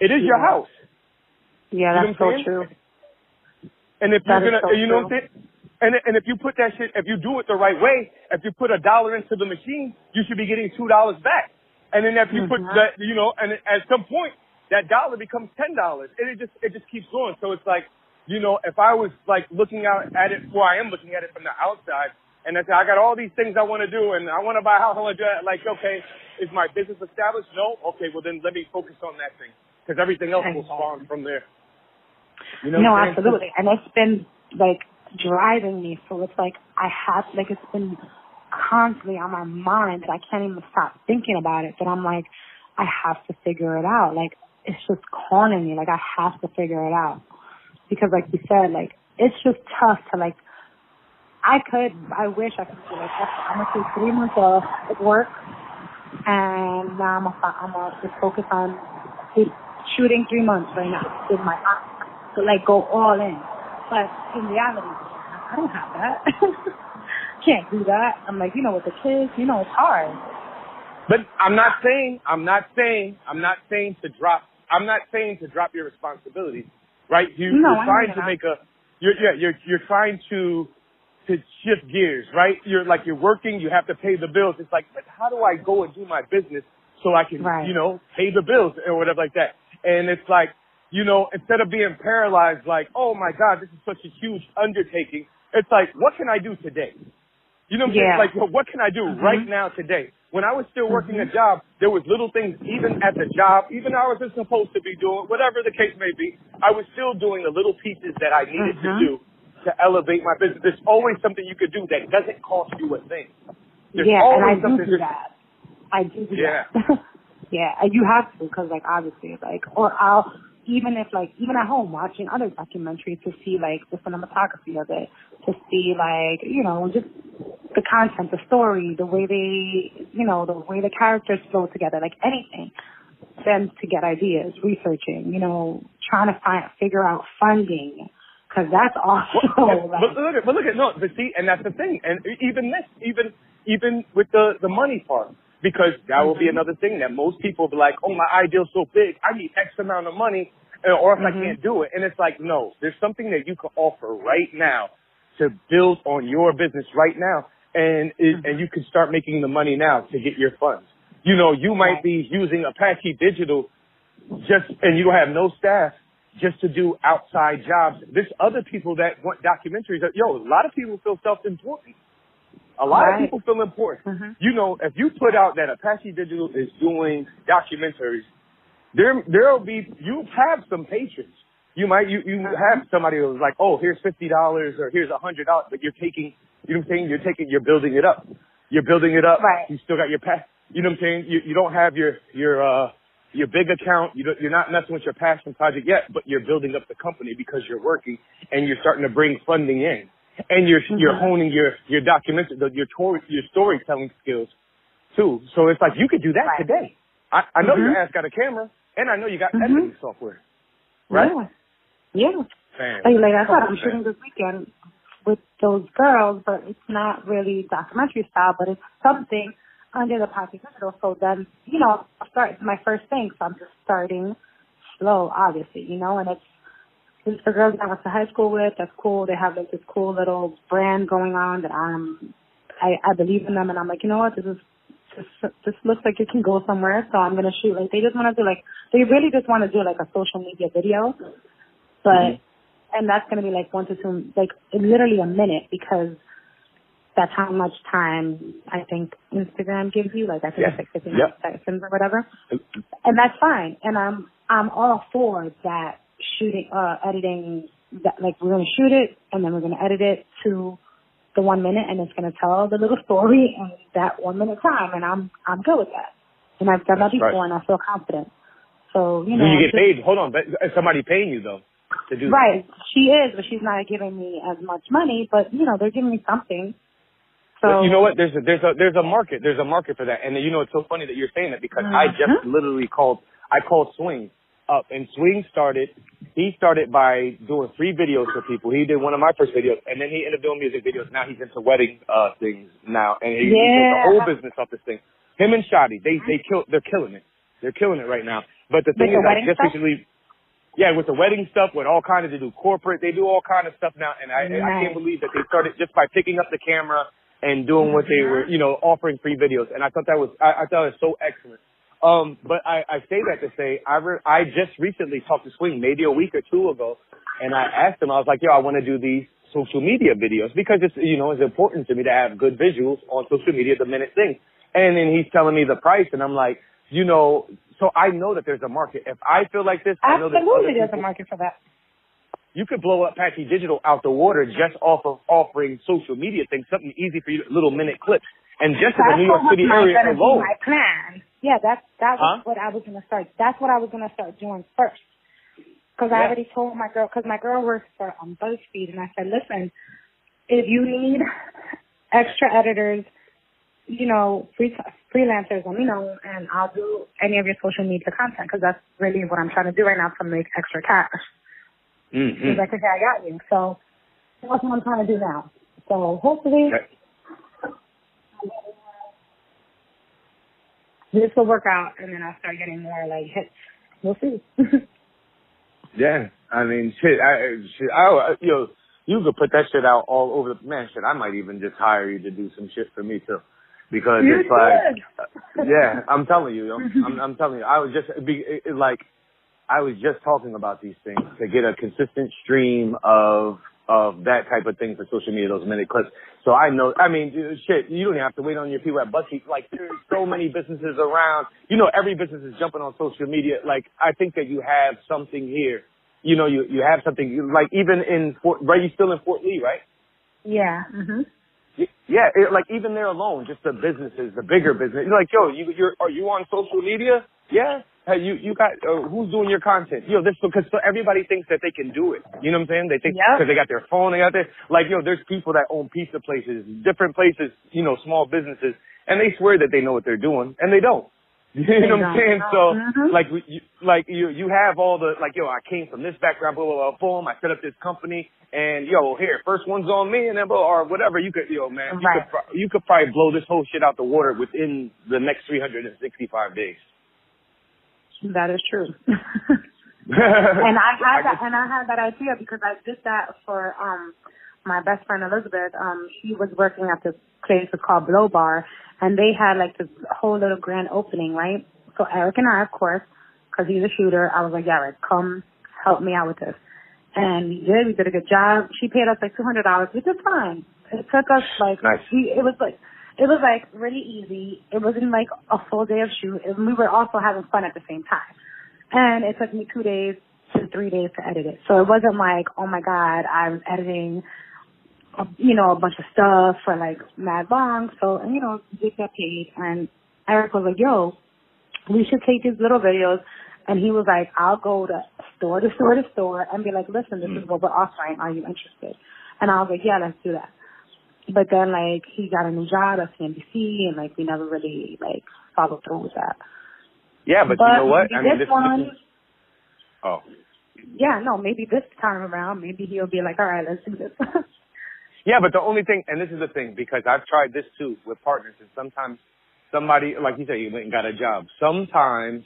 It is your house. yeah, You know that's so true. And if That you're gonna, so you know true. what I'm saying? And and if you put that shit, if you do it the right way, if you put a dollar into the machine, you should be getting two dollars back. And then if you put Mhm. that, you know, and at some point that dollar becomes ten dollars, and it just it just keeps going. So it's like, you know, if I was like looking out at it, well, I am looking at it from the outside, and I said, I got all these things I want to do, and I want to buy a house. I want to do that. Like, okay, is my business established? No. Okay, well then let me focus on that thing because everything else will spawn from there. You know no, what I'm saying? absolutely. And it's been like driving me. So it's like I have like it's been constantly on my mind that I can't even stop thinking about it. But I'm like, I have to figure it out. Like it's just calling me. Like I have to figure it out because, like you said, like it's just tough to like. I could. I wish I could do like I'm gonna take three months off at work, and now I'm gonna I'm gonna just focus on shooting three months right now with my aunt to like go all in. But in reality, I don't have that. [LAUGHS] Can't do that. I'm like, you know, with the kids, you know, it's hard. But I'm not saying, I'm not saying, I'm not saying to drop, I'm not saying to drop your responsibilities, right? You, No, you're trying to make a, you're, yeah, you're, you're trying to, to shift gears, right? You're like, you're working, you have to pay the bills. It's like, but how do I go and do my business so I can, Right. you know, pay the bills or whatever like that? And it's like, you know, instead of being paralyzed, like, oh my God, this is such a huge undertaking. It's like, what can I do today? You know what I'm Yeah. saying? Like, well, what can I do Mhm. right now today? When I was still working a job, there was little things even at the job, even I wasn't supposed to be doing, whatever the case may be, I was still doing the little pieces that I needed Mhm. to do to elevate my business. There's always something you could do that doesn't cost you a thing. There's yeah, and I do do that. I do do Yeah. that. [LAUGHS] yeah, and you have to because, like, obviously, like, or I'll even if like even at home watching other documentaries to see like the cinematography of it, to see like you know just the content, the story, the way they you know the way the characters flow together, like anything. Then to get ideas, researching, you know, trying to find figure out funding, because that's also Well, but look at, but look at, no, but see, and that's the thing. And even this, even, even with the, the money part, because that will be Mm-hmm. another thing that most people will be like, oh, my ideal's so big, I need X amount of money, or if I Mhm. can't do it. And it's like, no, there's something that you can offer right now to build on your business right now. And, it, Mm-hmm. and you can start making the money now to get your funds. You know, you might be using Apache Digital just, and you don't have no staff just to do outside jobs. There's other people that want documentaries. Yo, a lot of people feel self-important. A lot Right. of people feel important. Mhm. You know, if you put out that Apache Digital is doing documentaries, there there'll be you have some patrons. You might you you Uh-huh. have somebody who's like, oh, here's fifty dollars or here's a hundred dollars, but you're taking, you know what I'm saying? You're taking, you're building it up. You're building it up. Right. You still got your pa You know what I'm saying? You you don't have your your uh your big account. You you're not messing with your passion project yet, but you're building up the company because you're working and you're starting to bring funding in, and you're you're Mhm. honing your your documentary, your tor- your storytelling skills too. So it's like you could do that Right. today. I I know Mhm. your ass got a camera, and I know you got Mhm. editing software, right? Yeah. Yeah. Man. Like, like I said, I'm shooting this weekend with those girls, but it's not really documentary style, but it's something under the Pocket Digital. So then, you know, I'll start my first thing, so I'm just starting slow, obviously, you know, and it's it's the girls that I went to high school with. That's cool. They have like this cool little brand going on that I'm, I, I believe in them, and I'm like, you know what, this is this this looks like it can go somewhere, so I'm gonna shoot. Like they just want to do like they really just want to do like a social media video, but mm-hmm. and that's gonna be like one to two, like literally a minute because that's how much time I think Instagram gives you. Like I think Yeah. it's like 15 Yep. seconds or whatever, and that's fine. And I'm I'm all for that shooting, uh, editing. That like we're gonna shoot it and then we're gonna edit it to the one minute and it's gonna tell the little [LAUGHS] story in that one minute time, and I'm I'm good with that. And I've done that That's right. before, and I feel confident. So you know, you get just- paid? Hold on, but is somebody paying you though to do Right. She is, but she's not giving me as much money. But you know, they're giving me something. So you know what? There's a, there's a there's a market. There's a market for that. And you know it's so funny that you're saying that because I just literally called I called Swing up and Swing started he started by doing free videos for people. He did one of my first videos and then he ended up doing music videos. Now he's into wedding uh things now and he, he built Yeah. a whole business off this thing. Him and Shotty, they they kill they're killing it. They're killing it right now. But the With thing the is I just stuff? recently yeah, with the wedding stuff, with all kinds of, they do corporate, they do all kind of stuff now, and I, I can't believe that they started just by picking up the camera and doing what they were, you know, offering free videos, and I thought that was, I, I thought it was so excellent. Um, but I, I say that to say, I re- I just recently talked to Swing, maybe a week or two ago, and I asked him, I was like, yo, I want to do these social media videos because it's, you know, it's important to me to have good visuals on social media the minute thing. And then he's telling me the price, and I'm like, you know, so I know that there's a market. If I feel like this, I know absolutely, there's a market for that. You could blow up Pache Digital out the water just off of offering social media things, something easy for you, little minute clips. And just in the New York City area alone, my plan. Yeah, that that was Huh? what I was gonna start. That's what I was gonna start doing first. Because I already told my girl, because my girl works for um, BuzzFeed, and I said, listen, if you need extra editors, you know, free, freelancers, let me know, and I'll do any of your social media content, because that's really what I'm trying to do right now to make extra cash. Mm-hmm. She's like, okay, I got you. So that's what I'm trying to do now. So hopefully Okay. this will work out, and then I'll start getting more like hits. We'll see. [LAUGHS] yeah, I mean, shit, I, shit, I, you know, you could put that shit out all over the man. Shit, I might even just hire you to do some shit for me too, because You it's like, yeah, I'm telling you, yo, [LAUGHS] I'm, I'm telling you, I was just be it, like, I was just talking about these things to get a consistent stream of of that type of thing for social media, those minute clips. So I know, I mean, dude, shit, you don't have to wait on your people at BuzzFeed. Like, there's so many businesses around. You know, every business is jumping on social media. Like, I think that you have something here. You know, you you have something like even in Fort, right? You still in Fort Lee, right? yeah. Mhm. Yeah, it, like even there alone, just the businesses, the bigger business. You're like, yo, you you're are you on social media? Yeah. Hey, you you got uh, who's doing your content? Yo, this because so everybody thinks that they can do it. You know what I'm saying? They think Yep. because they got their phone, they got their like yo. There's people that own pizza places, different places, you know, small businesses, and they swear that they know what they're doing, and they don't. [LAUGHS] You know what I'm saying? So Mhm. like we- you, like you you have all the like yo, I came from this background, blah blah blah, boom. I set up this company, and yo, here first one's on me, and then blah, or whatever. You could yo man, you Right. could you could probably blow this whole shit out the water within the next 365 days. That is true. [LAUGHS] [LAUGHS] and I had that, and I had that idea because I did that for um my best friend Elizabeth. Um, she was working at this place called Blow Bar, and they had like this whole little grand opening, right? So Eric and I, of course, because he's a shooter, I was like, Eric, come help me out with this. And we did, we did a good job. She paid us like $200, which is fine. It took us like, Nice. we, it was like, it was like really easy. It wasn't like a full day of shoot. And we were also having fun at the same time. And it took me two days to three days to edit it. So it wasn't like, oh my God, I was editing, a, you know, a bunch of stuff for like mad long. So, and you know, we got paid. And Eric was like, yo, we should take these little videos. And he was like, I'll go to store to store to store and be like, listen, this is mm. what we're offering. Are you interested? And I was like, yeah, let's do that. But then like he got a new job at CNBC and like we never really like followed through with that. Yeah, but, you know what? I mean, this one, this is, oh. yeah, no, maybe this time around, maybe he'll be like, all right, let's do this. [LAUGHS] Yeah, but the only thing, and this is the thing, because I've tried this too with partners, and sometimes somebody, like you said, you went and got a job. Sometimes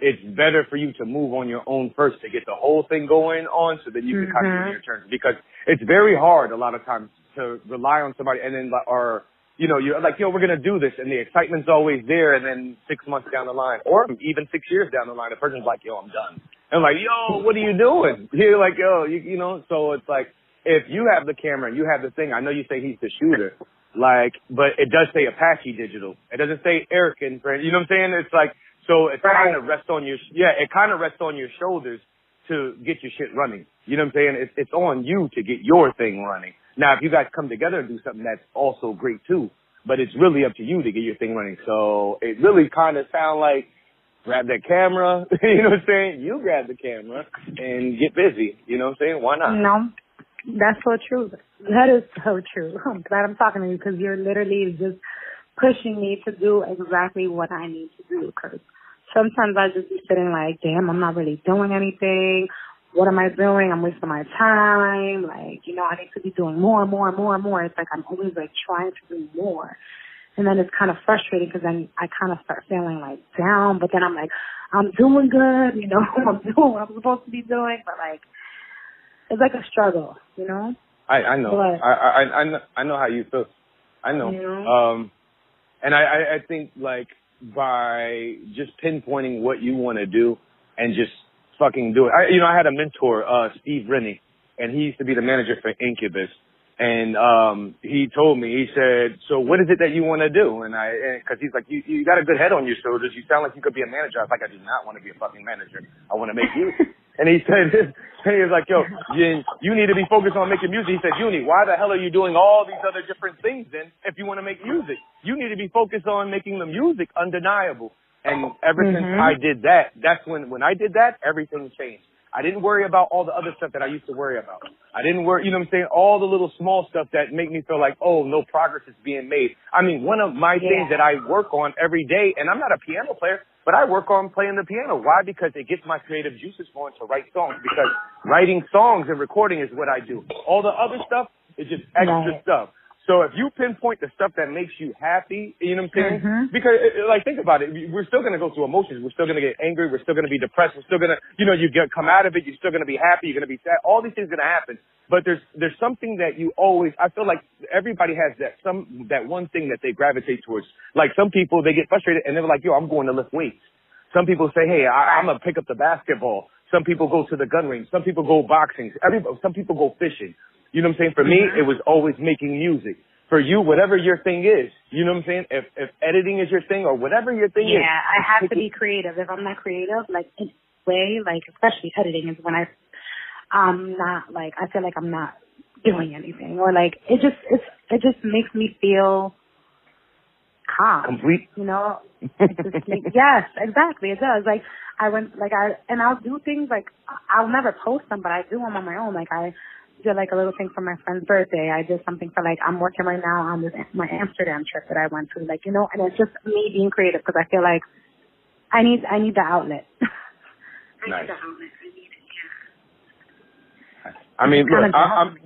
it's better for you to move on your own first to get the whole thing going on so that you can kind of mm-hmm. your turn. Because it's very hard a lot of times to rely on somebody and then, or, you know, you're like, yo, we're to do this. And the excitement's always there. And then six months down the line, or even six years down the line, the person's like, yo, I'm done. And I'm like, yo, what are you doing? [LAUGHS] You're like, yo, you, you know, so it's like, if you have the camera and you have the thing, I know you say he's the shooter, like, but it does say Apache Digital. It doesn't say Eric and friend. You know what I'm saying? It's like, so it kind of rests on your, yeah, it kind of rests on your shoulders to get your shit running. You know what I'm saying? It's, it's on you to get your thing running. Now, if you guys come together and do something, that's also great too. But it's really up to you to get your thing running. So it really kind of sound like grab that camera. [LAUGHS] you know what I'm saying? You grab the camera and get busy. You know what I'm saying? Why not? no, that's so true. That is so true. [LAUGHS] I'm glad I'm talking to you because you're literally just pushing me to do exactly what I need to do. Because sometimes I just be sitting like, damn, I'm not really doing anything. What am I doing? I'm wasting my time. Like, you know, I need to be doing more and more and more and more. It's like I'm always like trying to do more. And then it's kind of frustrating because then I kind of start feeling like down, but then I'm like, I'm doing good, you know, [LAUGHS] I'm doing what I'm supposed to be doing, but like, it's like a struggle, you know? I, I know. What? I, I, I know. I know how you feel. I know. You know? Um, and I, I, I think like by just pinpointing what you want to do and just fucking do it. I, you know, I had a mentor, uh, Steve Rennie, and he used to be the manager for Incubus. And, um, he told me, he said, so what is it that you want to do? And I, and, cause he's like, you, you got a good head on your shoulders. You sound like you could be a manager. I was like, I do not want to be a fucking manager. I want to make music. [LAUGHS] and he said, and [LAUGHS] he was like, yo, you, you need to be focused on making music. He said, Uni, why the hell are you doing all these other different things then if you want to make music? You need to be focused on making the music undeniable. And ever since Mhm. I did that, that's when, when I did that, everything changed. I didn't worry about all the other stuff that I used to worry about. I didn't worry, you know what I'm saying? All the little small stuff that make me feel like, oh, no progress is being made. I mean, one of my things that I work on every day, and I'm not a piano player, but I work on playing the piano. Why? Because it gets my creative juices going to write songs. Because writing songs and recording is what I do. All the other stuff is just extra Right. stuff. So if you pinpoint the stuff that makes you happy, you know what I'm saying? Mhm. Because, uh, like, think about it. We're still going to go through emotions. We're still going to get angry. We're still going to be depressed. We're still going to, you know, you get come out of it. You're still going to be happy. You're going to be sad. All these things are going to happen. But there's there's something that you always. I feel like everybody has that some that one thing that they gravitate towards. Like some people, they get frustrated and they're like, "Yo, I'm going to lift weights." Some people say, "Hey, I, I'm gonna pick up the basketball." Some people go to the gun range. Some people go boxing. Every some people go fishing. You know what I'm saying? For me, mm-hmm. it was always making music. For you, whatever your thing is, you know what I'm saying? If if editing is your thing or whatever your thing Yeah, is, Yeah, I have to be creative. If I'm not creative, like in a way, like especially editing is when I, I'm not like I feel like I'm not doing anything, or like it just it's it just makes me feel calm. complete. You know, it just make, [LAUGHS] yes, exactly. It does. Like I went, like I, and I'll do things like I'll never post them, but I do them on my own. Like I did like a little thing for my friend's birthday. I did something for like I'm working right now on this my Amsterdam trip that I went to. Like you know, and it's just me being creative because I feel like I need I need the outlet. [LAUGHS] I Nice. need the outlet. I need it. Yeah. I mean, look, I, I'm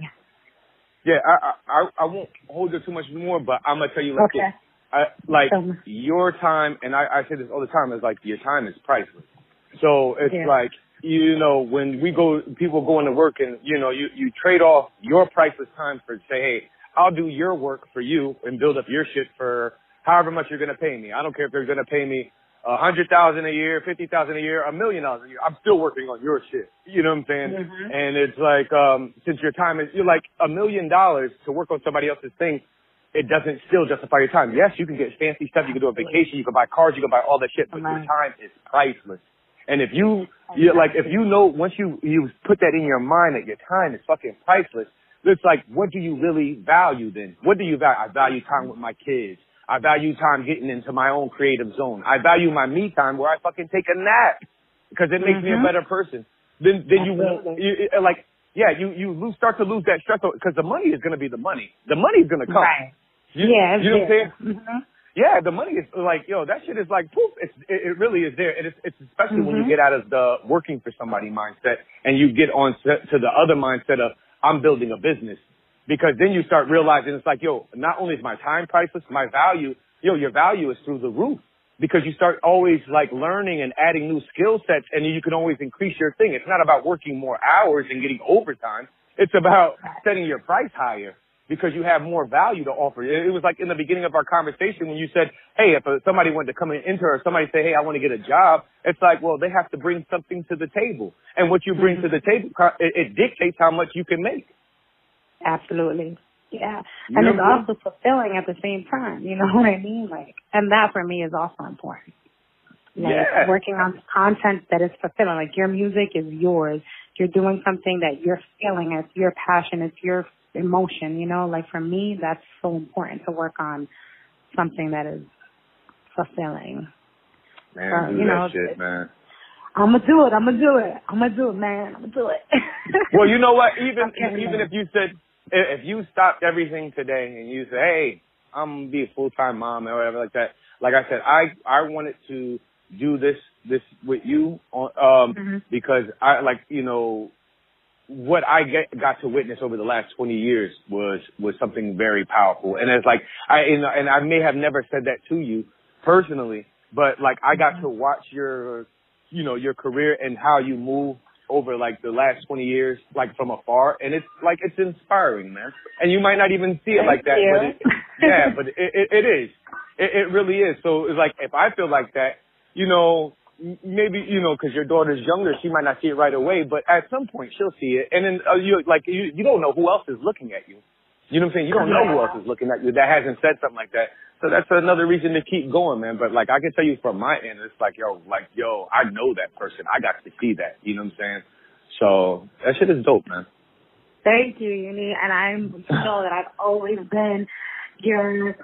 yeah, I, I I won't hold it too much more, but I'm gonna tell you like Okay. this. I, like me. your time, and I, I say this all the time, is like your time is priceless. So it's Yeah. like you know when we go, people go into work, and you know you you trade off your priceless time for say, hey, I'll do your work for you and build up your shit for however much you're gonna pay me. I don't care if they're gonna pay me a hundred thousand a year, fifty thousand a year, a million dollars a year. I'm still working on your shit. You know what I'm saying? Mhm. And it's like, um, since your time is, you're like a million dollars to work on somebody else's thing, it doesn't still justify your time. Yes, you can get fancy stuff. You can do a vacation. You can buy cars. You can buy all that shit, but your time is priceless. And if you, you like, if you know, once you, you put that in your mind that your time is fucking priceless, it's like, what do you really value then? What do you value? I value time with my kids. I value time getting into my own creative zone. I value my me time where I fucking take a nap because it makes me a Mhm. better person. Then, then you, Absolutely. you, like, yeah, you, you lose, start to lose that stress because the money is going to be the money. The money is going to come. Right. You, yeah, you know what I'm saying? there. Yeah, the money is like, yo, that shit is like poof. It's, it, it really is there. And it's, it's especially when you Mhm. get out of the working for somebody mindset and you get on to, to the other mindset of I'm building a business. Because then you start realizing it's like, yo, not only is my time priceless, my value, yo, your value is through the roof. Because you start always like learning and adding new skill sets and you can always increase your thing. It's not about working more hours and getting overtime. It's about setting your price higher because you have more value to offer. It was like in the beginning of our conversation when you said, hey, if somebody wanted to come in, enter or somebody say, hey, I want to get a job, it's like, well, they have to bring something to the table. And what you bring to mm-hmm. the table, it, it dictates how much you can make. Absolutely. Yeah. You And know it's mean? also fulfilling at the same time. You [LAUGHS] know what I mean? Like, and that for me is also important. Like Yeah. working on content that is fulfilling. Like your music is yours. You're doing something that you're feeling. It's your passion. It's your emotion. You know, like for me, that's so important to work on something that is fulfilling. Man, Uh, do you that know, shit, man. I'm gonna do it. I'm gonna do it. I'm gonna do it, man. I'm gonna do it. [LAUGHS] Well, you know what? Even [LAUGHS] even man. if you said if you stopped everything today and you say, "Hey, I'm gonna be a full time mom" or whatever like that. Like I said, I I wanted to do this this with you on um Mhm. because I like you know what I get, got to witness over the last 20 years was was something very powerful. And it's like I and, and I may have never said that to you personally, but like I got mm-hmm. to watch your you know your career and how you move over like the last 20 years like from afar. And it's like it's inspiring man. And you might not even see it like that but it, [LAUGHS] yeah but it, it it is. It, it really is. So it's like if I feel like that you know maybe you know because your daughter's younger she might not see it right away but at some point she'll see it and then uh, you like you you don't know who else is looking at you you know what I'm saying? You don't know who else is looking at you that hasn't said something like that. So that's another reason to keep going, man. But like I can tell you from my end, it's like, yo, like, yo, I know that person. I got to see that. You know what I'm saying? So that shit is dope, man. Thank you, Uni. And I'm know that I've always been your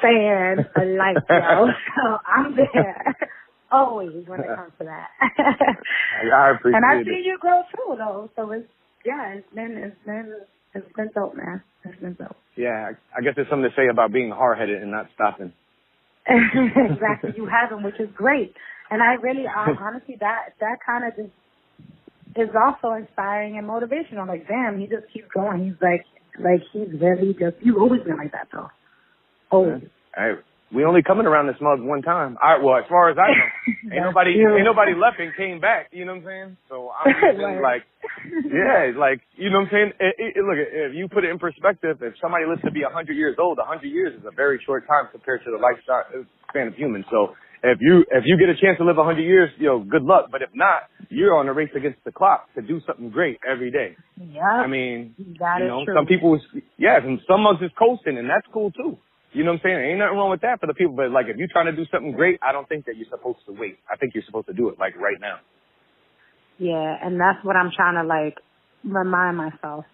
fan for life, yo. [LAUGHS] So I'm there. [LAUGHS] always when it [LAUGHS] comes to that. I, I appreciate [LAUGHS] and I've it. you grow too, though. So it's yeah, it's been it's been it's been dope, man. It's been dope. Yeah, I, I guess there's something to say about being hard headed and not stopping. [LAUGHS] exactly, you haven't, which is great. And I really, uh, honestly, that that kind of just is also inspiring and motivational. Like, damn, he just keeps going. He's like, like he's really just. You've always been like that, though. Always. Hey, we only coming around this mug one time. I well, as far as I know, [LAUGHS] ain't nobody true. ain't nobody left and came back. You know what I'm saying? So I'm [LAUGHS] Right. like, yeah, like you know what I'm saying. It, it, it- look, if you put it in perspective, if somebody lives to be 100 years old, 100 years is a very short time compared to the lifestyle uh, span of humans. So if you if you get a chance to live 100 years, you know, good luck. But if not, you're on a race against the clock to do something great every day. Yeah. I mean, that you is know, true. some people, yeah, and some mugs is coasting, and that's cool too. You know what I'm saying? Ain't nothing wrong with that for the people, but like if you're trying to do something great, I don't think that you're supposed to wait. I think you're supposed to do it like right now. Yeah, and that's what I'm trying to like remind myself,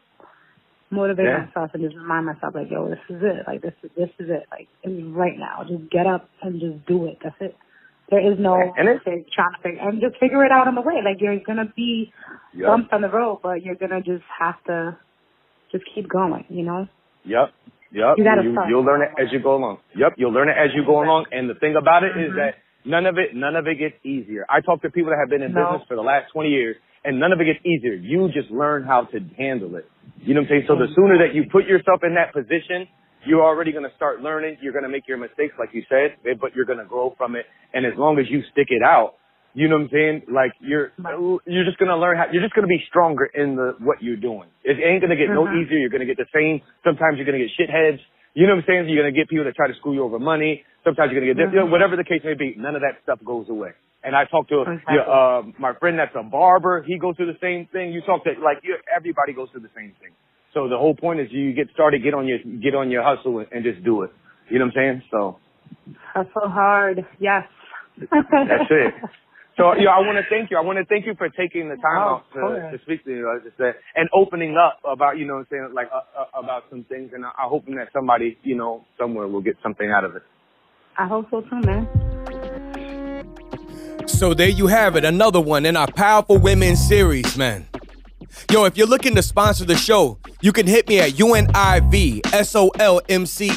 motivate Yeah. myself, and just remind myself like, yo, this is it. Like this is this is it. Like it's right now. Just get up and just do it. That's it. There is no And it- fig- trying to figure and just figure it out on the way. Like you're gonna be Yep. bumps on the road, but you're gonna just have to just keep going. You know. Yep. Yep. You gotta you, start. you'll learn it as you go along. Yep. You'll learn it as you go along. And the thing about it is Mhm. that none of it, none of it gets easier. I talk to people that have been in No. business for the last 20 years and none of it gets easier. You just learn how to handle it. You know what I'm saying? So the sooner that you put yourself in that position, you're already going to start learning. You're going to make your mistakes, like you said, eh, but you're going to grow from it. And as long as you stick it out, you know what I'm saying? Like you're, you're just to learn how, you're just to be stronger in the, what you're doing. It ain't to get no Mhm. easier. You're to get the same, sometimes you're to get shitheads. You know what I'm saying? You're gonna get people that try to screw you over money. Sometimes you're gonna get, you know, whatever the case may be. None of that stuff goes away. And I talked to Exactly. uh, my friend that's a barber. He goes through the same thing. You talk to like you, everybody goes through the same thing. So the whole point is you get started, get on your get on your hustle and, and just do it. You know what I'm saying? So Hustle hard. Yes. that's it. [LAUGHS] So yeah, I want to thank you. I want to thank you for taking the time Oh, out to, to speak to you, as I said, and opening up about you know what I'm saying like uh, uh, about some things. And I, I'm hoping that somebody you know somewhere will get something out of it. I hope so too, man. So there you have it, another one in our Powerful Women series, man. Yo, if you're looking to sponsor the show, you can hit me at UNIVSOLMC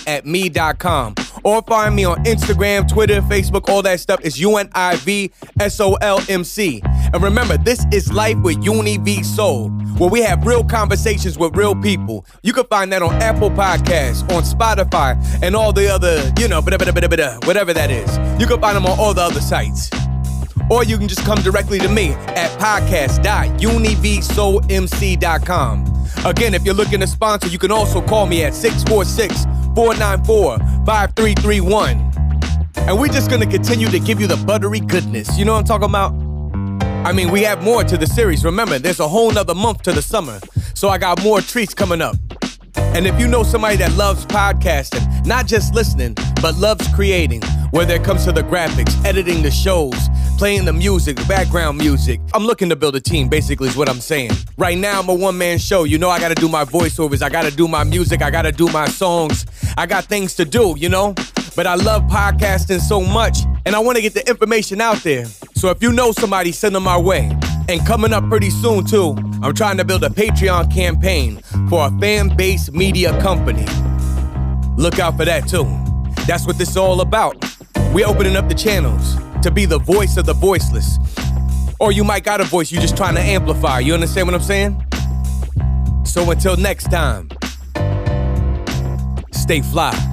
at me.com or find me on Instagram, Twitter, Facebook, all that stuff is UNIVSOLMC. And remember, this is Life with Uni V Soul, where we have real conversations with real people. You can find that on Apple Podcasts, on Spotify, and all the other, you know, whatever that is. You can find them on all the other sites. Or you can just come directly to me at podcast.univsolmc.com. Again, if you're looking to sponsor, you can also call me at 646 494 5331. And we're just gonna continue to give you the buttery goodness. You know what I'm talking about? I mean, we have more to the series. Remember, there's a whole nother month to the summer. So I got more treats coming up. And if you know somebody that loves podcasting, not just listening, but loves creating, whether it comes to the graphics, editing the shows, playing the music, the background music, I'm looking to build a team, basically, is what I'm saying. Right now, I'm a one man show. You know, I gotta do my voiceovers, I gotta do my music, I gotta do my songs. I got things to do, you know? But I love podcasting so much, and I wanna get the information out there. So if you know somebody, send them my way. And coming up pretty soon, too, I'm trying to build a Patreon campaign for a fan based media company. Look out for that, too. That's what this is all about. We're opening up the channels to be the voice of the voiceless. Or you might got a voice you're just trying to amplify. You understand what I'm saying? So until next time, stay fly.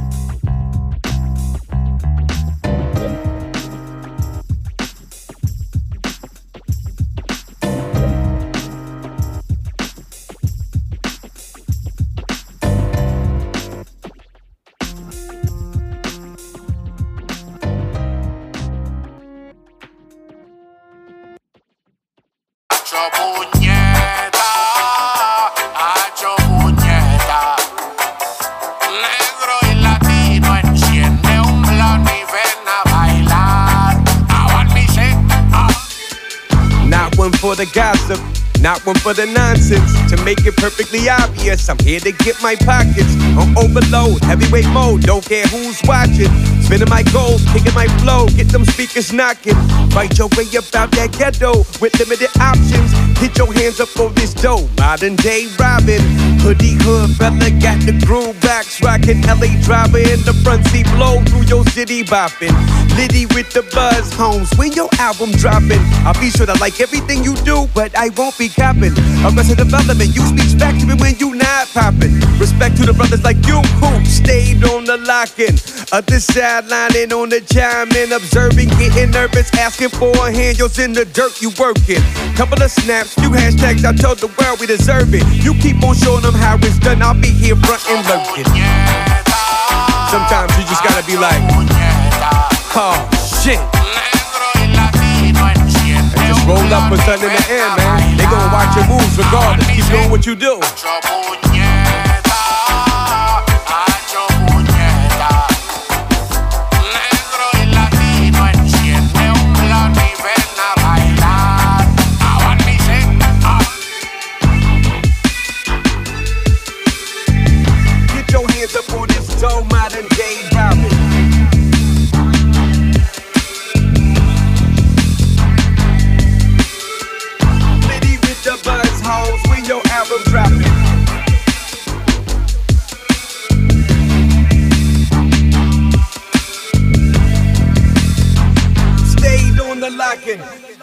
One for the nonsense. To make it perfectly obvious, I'm here to get my pockets on overload, heavyweight mode. Don't care who's watching. Spinning my gold, kicking my flow, get them speakers knocking. Fight your way about that ghetto with limited options. Hit your hands up for this dough. Modern day Robin, hoodie hood fella got the groove backs rocking. LA driver in the front seat, blow through your city bopping. Liddy with the buzz, homes. When your album dropping, I'll be sure to like everything you do, but I won't be copping. Arrested development, you speech factory when you not popping. Respect to the brothers like you who stayed on the locking. Other sidelining on the chime in, observing, getting nervous, asking for a hand. Yours in the dirt, you working. Couple of snaps, few hashtags, I told the world we deserve it. You keep on showing them how it's done, I'll be here front and lurking. Sometimes you just gotta be like, oh shit. And just roll up with something in the air, man. Gonna watch your moves regardless. Keep doing what you do. Album dropping. Stayed on the locking.